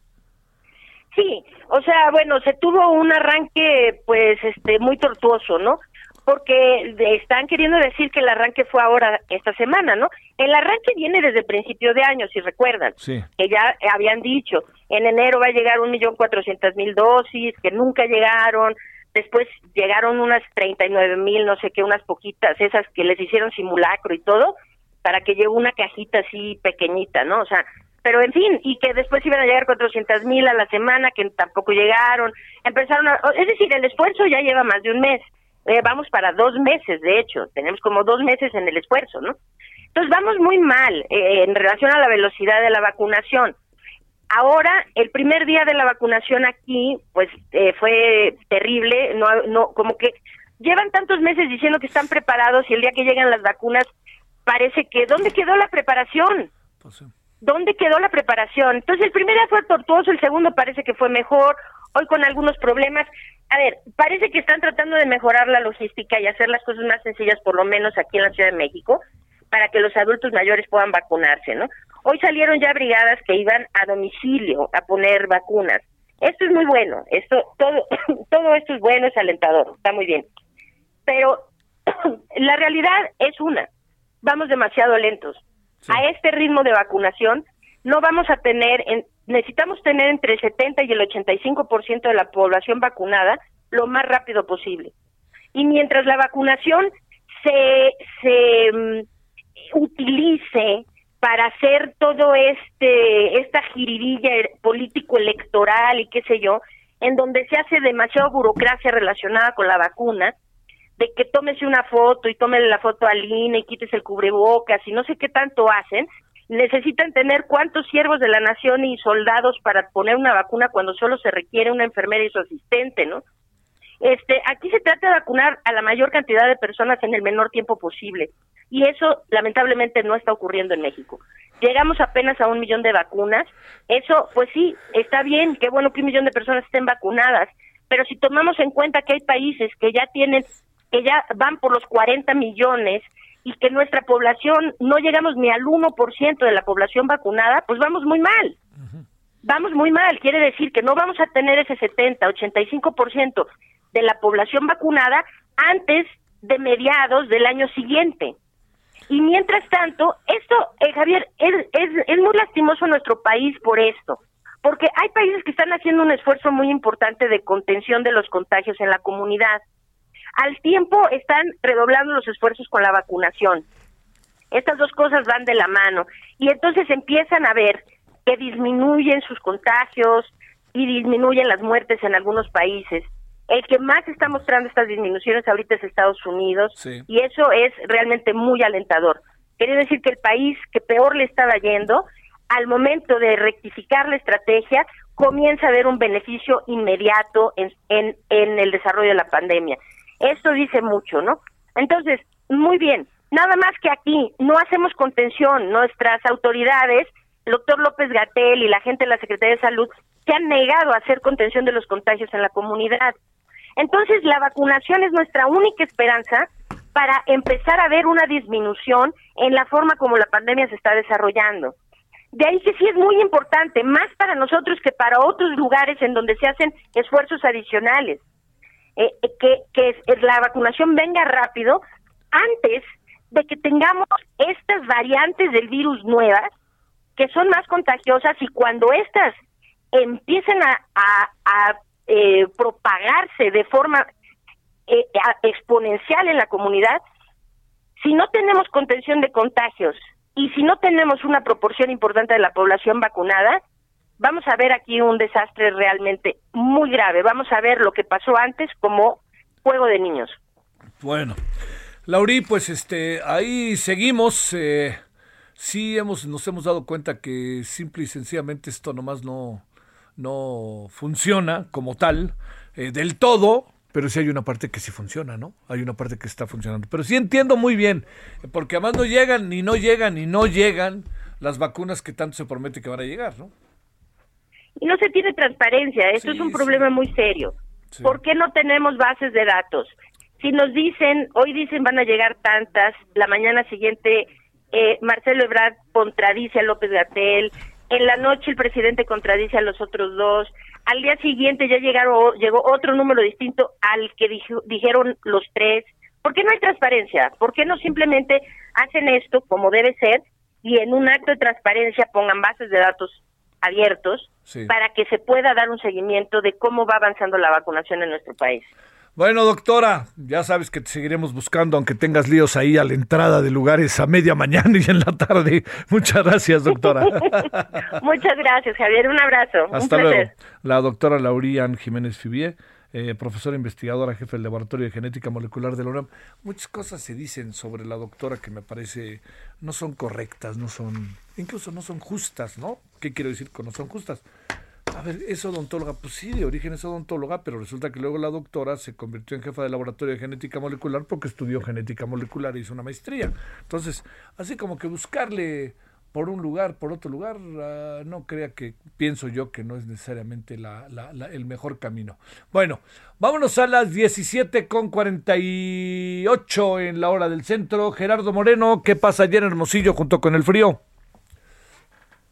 Sí, o sea, bueno, se tuvo un arranque, pues, este, muy tortuoso, ¿no? Porque están queriendo decir que el arranque fue ahora, esta semana, ¿no? El arranque viene desde el principio de año, si recuerdan. Sí. que ya habían dicho, en enero va a llegar un millón cuatrocientas mil dosis, que nunca llegaron, después llegaron unas treinta y nueve mil, no sé qué, unas poquitas, esas que les hicieron simulacro y todo, para que llegue una cajita así pequeñita, ¿no? O sea, pero en fin, y que después iban a llegar cuatrocientas mil a la semana, que tampoco llegaron, empezaron a, es decir, el esfuerzo ya lleva más de un mes, Eh, vamos para dos meses, de hecho, tenemos como dos meses en el esfuerzo, ¿no? Entonces vamos muy mal eh, en relación a la velocidad de la vacunación. Ahora, el primer día de la vacunación aquí, pues eh, fue terrible, no, no, como que llevan tantos meses diciendo que están preparados y el día que llegan las vacunas parece que ¿dónde quedó la preparación? ¿Dónde quedó la preparación? Entonces el primer día fue tortuoso, el segundo parece que fue mejor, hoy con algunos problemas. A ver, parece que están tratando de mejorar la logística y hacer las cosas más sencillas, por lo menos aquí en la Ciudad de México, para que los adultos mayores puedan vacunarse, ¿no? Hoy salieron ya brigadas que iban a domicilio a poner vacunas. Esto es muy bueno, esto todo [COUGHS] todo esto es bueno, es alentador, está muy bien. Pero [COUGHS] la realidad es una, vamos demasiado lentos. A este ritmo de vacunación no vamos a tener en necesitamos tener entre el 70 y el 85% de la población vacunada lo más rápido posible. Y mientras la vacunación se, se mm, utilice para hacer todo este esta jiribilla político electoral y qué sé yo, en donde se hace demasiada burocracia relacionada con la vacuna, de que tómese una foto y tómele la foto al INE y quites el cubrebocas y no sé qué tanto hacen, necesitan tener cuántos siervos de la nación y soldados para poner una vacuna cuando solo se requiere una enfermera y su asistente, ¿no? Este, aquí se trata de vacunar a la mayor cantidad de personas en el menor tiempo posible. Y eso lamentablemente no está ocurriendo en México. Llegamos apenas a un millón de vacunas, eso pues sí, está bien, qué bueno que un millón de personas estén vacunadas, pero si tomamos en cuenta que hay países que ya tienen, que ya van por los 40 millones y que nuestra población no llegamos ni al 1% de la población vacunada, pues vamos muy mal. Vamos muy mal, quiere decir que no vamos a tener ese 70, 85% de la población vacunada antes de mediados del año siguiente. Y mientras tanto, esto, eh, Javier, es, es, es muy lastimoso nuestro país por esto, porque hay países que están haciendo un esfuerzo muy importante de contención de los contagios en la comunidad. Al tiempo están redoblando los esfuerzos con la vacunación. Estas dos cosas van de la mano y entonces empiezan a ver que disminuyen sus contagios y disminuyen las muertes en algunos países. El que más está mostrando estas disminuciones ahorita es Estados Unidos y eso es realmente muy alentador. Quiere decir que el país que peor le estaba yendo, al momento de rectificar la estrategia, comienza a ver un beneficio inmediato en, en, en el desarrollo de la pandemia. Esto dice mucho, ¿no? Entonces, muy bien, nada más que aquí no hacemos contención, nuestras autoridades, el doctor López Gatel y la gente de la Secretaría de Salud, se han negado a hacer contención de los contagios en la comunidad. Entonces, la vacunación es nuestra única esperanza para empezar a ver una disminución en la forma como la pandemia se está desarrollando. De ahí que sí es muy importante, más para nosotros que para otros lugares en donde se hacen esfuerzos adicionales, eh, eh, que, la vacunación venga rápido antes de que tengamos estas variantes del virus nuevas que son más contagiosas y cuando estas empiecen a eh, propagarse de forma eh, exponencial en la comunidad, si no tenemos contención de contagios y si no tenemos una proporción importante de la población vacunada, vamos a ver aquí un desastre realmente muy grave. Vamos a ver lo que pasó antes como juego de niños. Bueno, Lauri, pues este, ahí seguimos. Eh, sí hemos, nos hemos dado cuenta que simple y sencillamente esto nomás no, no funciona como tal eh, del todo, pero sí hay una parte que sí funciona, ¿no? Hay una parte que está funcionando. Pero sí entiendo muy bien, porque además no llegan, ni no llegan, ni no llegan las vacunas que tanto se promete que van a llegar, ¿no? Y no se tiene transparencia, esto es un problema muy serio. ¿Por qué no tenemos bases de datos? Si nos dicen, hoy dicen van a llegar tantas, la mañana siguiente eh, Marcelo Ebrard contradice a López Gatel, en la noche el presidente contradice a los otros dos, al día siguiente ya llegaron, llegó otro número distinto al que dijeron los tres. ¿Por qué no hay transparencia? ¿Por qué no simplemente hacen esto como debe ser y en un acto de transparencia pongan bases de datos abiertos para que se pueda dar un seguimiento de cómo va avanzando la vacunación en nuestro país? Bueno, doctora, ya sabes que te seguiremos buscando, aunque tengas líos ahí a la entrada de lugares a media mañana y en la tarde. [LAUGHS] Muchas gracias, doctora. [LAUGHS] Muchas gracias, Javier. Un abrazo. Hasta luego. La doctora Laurian Jiménez Fibier, eh, profesora investigadora, jefe del Laboratorio de Genética Molecular de la UNAM. Muchas cosas se dicen sobre la doctora que me parece no son correctas, no son, incluso no son justas, ¿no? ¿Qué quiero decir con no son justas? A ver, es odontóloga, pues sí, de origen es odontóloga, pero resulta que luego la doctora se convirtió en jefa del laboratorio de genética molecular porque estudió genética molecular y hizo una maestría. Entonces, así como que buscarle por un lugar, por otro lugar, uh, no crea que pienso yo que no es necesariamente la, la, la, el mejor camino. Bueno, vámonos a las 17 con 48 en la hora del centro. Gerardo Moreno, ¿qué pasa ayer en Hermosillo junto con el frío?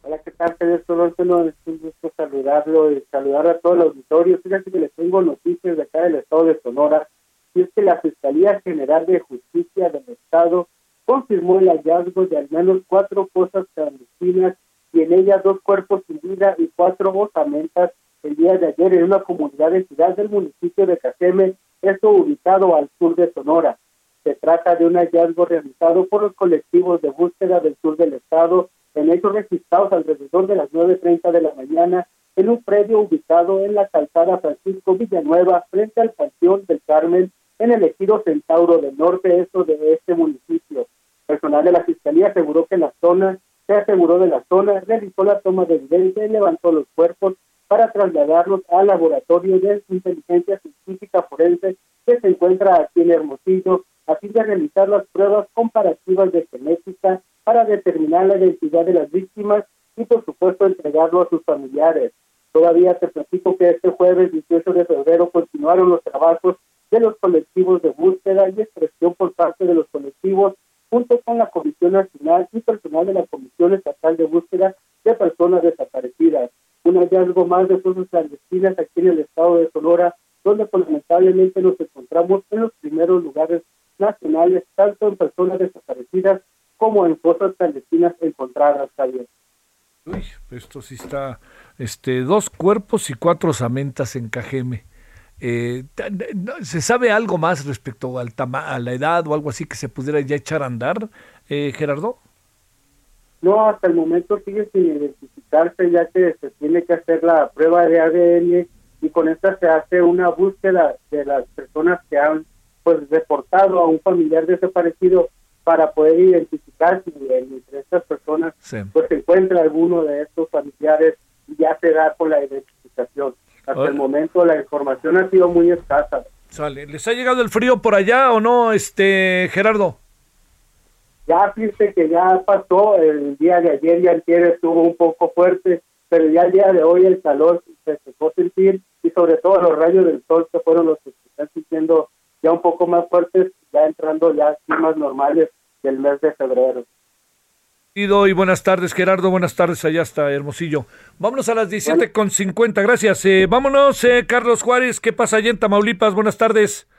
Hola, ¿qué tal, Pedro Solórzano? Es un gusto saludarlo y saludar a todo el auditorio. Fíjate que les tengo noticias de acá del estado de Sonora. Y es que la Fiscalía General de Justicia del Estado confirmó el hallazgo de al menos cuatro fosas clandestinas y en ella dos cuerpos sin vida y cuatro osamentas el día de ayer en una comunidad de ciudad del municipio de Cajeme, esto ubicado al sur de Sonora. Se trata de un hallazgo realizado por los colectivos de búsqueda del sur del estado en hechos registrados alrededor de las 9.30 de la mañana en un predio ubicado en la calzada Francisco Villanueva frente al Panteón del Carmen en el ejido Centauro del Norte, esto de este municipio. Personal de la Fiscalía aseguró que la zona se aseguró de la zona, realizó la toma de evidencia y levantó los cuerpos para trasladarlos al laboratorio de inteligencia científica forense que se encuentra aquí en Hermosillo, a fin de realizar las pruebas comparativas de genética para determinar la identidad de las víctimas y, por supuesto, entregarlo a sus familiares. Todavía te platico que este jueves 18 de febrero continuaron los trabajos de los colectivos de búsqueda y expresión por parte de los colectivos junto con la Comisión Nacional y personal de la Comisión Estatal de Búsqueda de Personas Desaparecidas. Un hallazgo más de fosas clandestinas aquí en el estado de Sonora, donde lamentablemente nos encontramos en los primeros lugares nacionales, tanto en personas desaparecidas como en fosas clandestinas encontradas, Javier. Uy, esto sí está, este, dos cuerpos y cuatro osamentas en Cajeme. Eh, ¿Se sabe algo más respecto al tama a la edad o algo así que se pudiera ya echar a andar, eh, Gerardo? No, hasta el momento sigue sin identificarse ya que se tiene que hacer la prueba de ADN y con esta se hace una búsqueda de las personas que han pues reportado a un familiar desaparecido para poder identificar si entre estas personas pues se encuentra alguno de estos familiares y ya se da con la identificación. Hasta el momento la información ha sido muy escasa. Sale. ¿Les ha llegado el frío por allá o no, este Gerardo? Ya fíjate que ya pasó, el día de ayer y ayer estuvo un poco fuerte, pero ya el día de hoy el calor se dejó sentir y sobre todo los rayos del sol que fueron los que se están sintiendo ya un poco más fuertes, ya entrando ya climas normales del mes de febrero. Y buenas tardes, Gerardo. Buenas tardes, allá está Hermosillo. Vámonos a las 17 con 50, gracias. Eh, vámonos, eh, Carlos Juárez. ¿Qué pasa allá en Tamaulipas? Buenas tardes.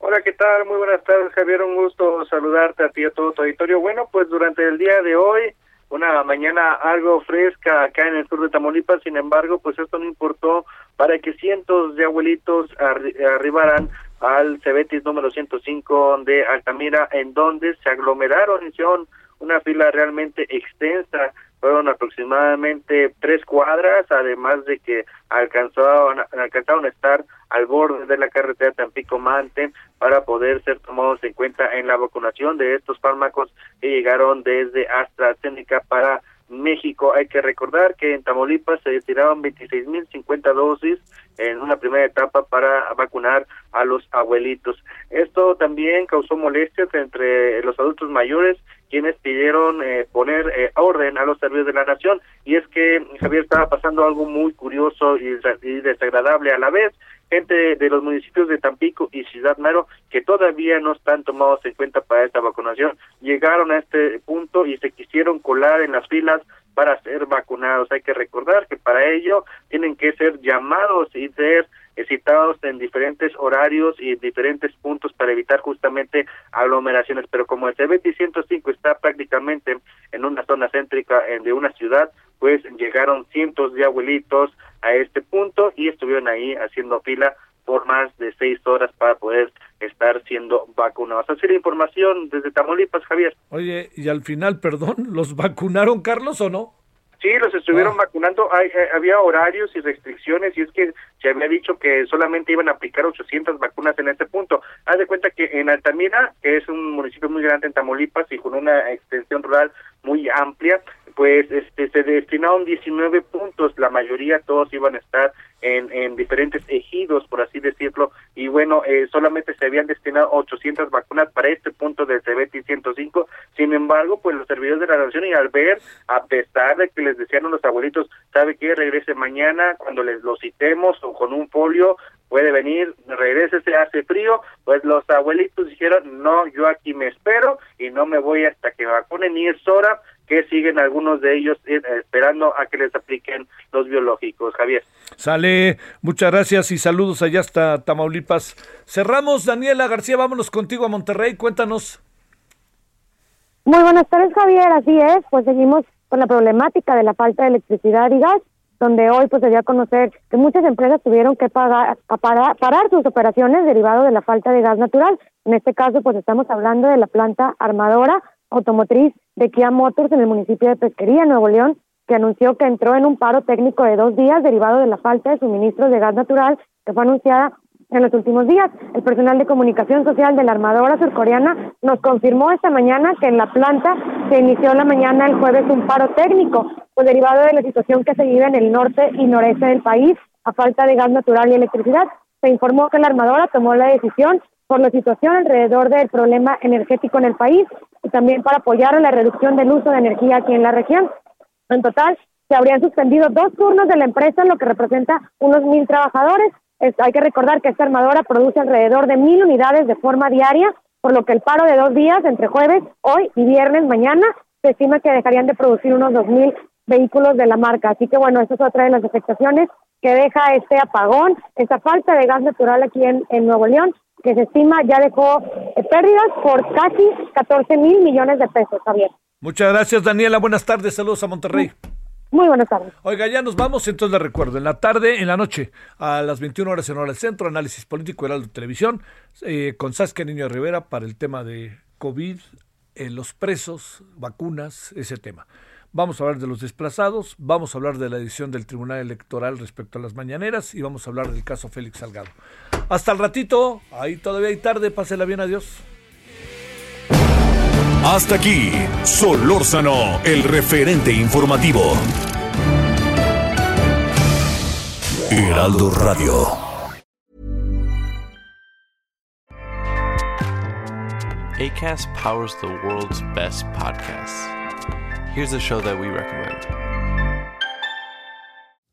Hola, ¿qué tal? Muy buenas tardes, Javier. Un gusto saludarte a ti y a todo tu auditorio. Bueno, pues durante el día de hoy, una mañana algo fresca acá en el sur de Tamaulipas, sin embargo, pues esto no importó para que cientos de abuelitos arribaran al Cebetis número 105 de Altamira, en donde se aglomeraron, hicieron una fila realmente extensa, fueron aproximadamente tres cuadras, además de que alcanzaron, alcanzaron a estar al borde de la carretera Tampico-Mante para poder ser tomados en cuenta en la vacunación de estos fármacos que llegaron desde AstraZeneca para México. Hay que recordar que en Tamaulipas se retiraron 26.050 dosis en una primera etapa para vacunar a los abuelitos. Esto también causó molestias entre los adultos mayores quienes pidieron eh, poner eh, orden a los servicios de la nación y es que Javier estaba pasando algo muy curioso y, desagradable a la vez gente de los municipios de Tampico y Ciudad Mero que todavía no están tomados en cuenta para esta vacunación llegaron a este punto y se quisieron colar en las filas para ser vacunados. Hay que recordar que para ello tienen que ser llamados y ser citados en diferentes horarios y diferentes puntos para evitar justamente aglomeraciones, pero como el CBT 105 está prácticamente en una zona céntrica de una ciudad, pues llegaron cientos de abuelitos a este punto y estuvieron ahí haciendo fila por más de seis horas para poder estar siendo vacunados. Así la información desde Tamaulipas, Javier. Oye, y al final, perdón, [LAUGHS] ¿los vacunaron, Carlos, o no? Sí, los estuvieron ah. vacunando. Hay, eh, había horarios y restricciones y es que se había dicho que solamente iban a aplicar 800 vacunas en este punto. Haz de cuenta que en Altamira, que es un municipio muy grande en Tamaulipas y con una extensión rural muy amplia, pues este, se destinaron 19 puntos, la mayoría todos iban a estar en, en diferentes ejidos, por así decirlo, y bueno, eh, solamente se habían destinado 800 vacunas para este punto del CBT 105, sin embargo, pues los servidores de la nación y al ver, a pesar de que les decían a los abuelitos, ¿sabe qué? Regrese mañana cuando les lo citemos o con un folio, puede venir, regrese, se hace frío, pues los abuelitos dijeron, no, yo aquí me espero y no me voy hasta que vacunen, ni es hora, que siguen algunos de ellos eh, esperando a que les apliquen los biológicos. Javier. Sale, muchas gracias y saludos allá hasta Tamaulipas. Cerramos, Daniela García, vámonos contigo a Monterrey, cuéntanos. Muy buenas tardes, Javier, así es, pues seguimos con la problemática de la falta de electricidad y gas, donde hoy pues se dio a conocer que muchas empresas tuvieron que pagar, a parar, parar sus operaciones derivado de la falta de gas natural. En este caso pues estamos hablando de la planta armadora automotriz de Kia Motors en el municipio de Pesquería, Nuevo León, que anunció que entró en un paro técnico de dos días derivado de la falta de suministros de gas natural que fue anunciada en los últimos días. El personal de comunicación social de la armadora surcoreana nos confirmó esta mañana que en la planta se inició la mañana el jueves un paro técnico, pues derivado de la situación que se vive en el norte y noreste del país a falta de gas natural y electricidad. Se informó que la armadora tomó la decisión por la situación alrededor del problema energético en el país y también para apoyar a la reducción del uso de energía aquí en la región. En total, se habrían suspendido dos turnos de la empresa, lo que representa unos mil trabajadores. Es- hay que recordar que esta armadora produce alrededor de mil unidades de forma diaria, por lo que el paro de dos días, entre jueves, hoy y viernes, mañana, se estima que dejarían de producir unos dos mil vehículos de la marca. Así que bueno, esa es otra de las afectaciones que deja este apagón, esta falta de gas natural aquí en Nuevo León, que se estima ya dejó eh, pérdidas por casi 14 mil millones de pesos, Javier. Muchas gracias, Daniela. Buenas tardes. Saludos a Monterrey. Muy buenas tardes. Oiga, ya nos vamos, entonces le recuerdo, en la tarde, en la noche, a las 21 horas en hora del centro, análisis político Heraldo Televisión, eh, con Saskia Niño Rivera para el tema de COVID, eh, los presos, vacunas, ese tema. Vamos a hablar de los desplazados, vamos a hablar de la edición del Tribunal Electoral respecto a las mañaneras y vamos a hablar del caso Félix Salgado. Hasta el ratito, ahí todavía hay tarde, pásela bien, adiós. Hasta aquí, Solórzano, el referente informativo. Heraldo Radio. ACAST powers the world's best podcasts. Here's a show that we recommend.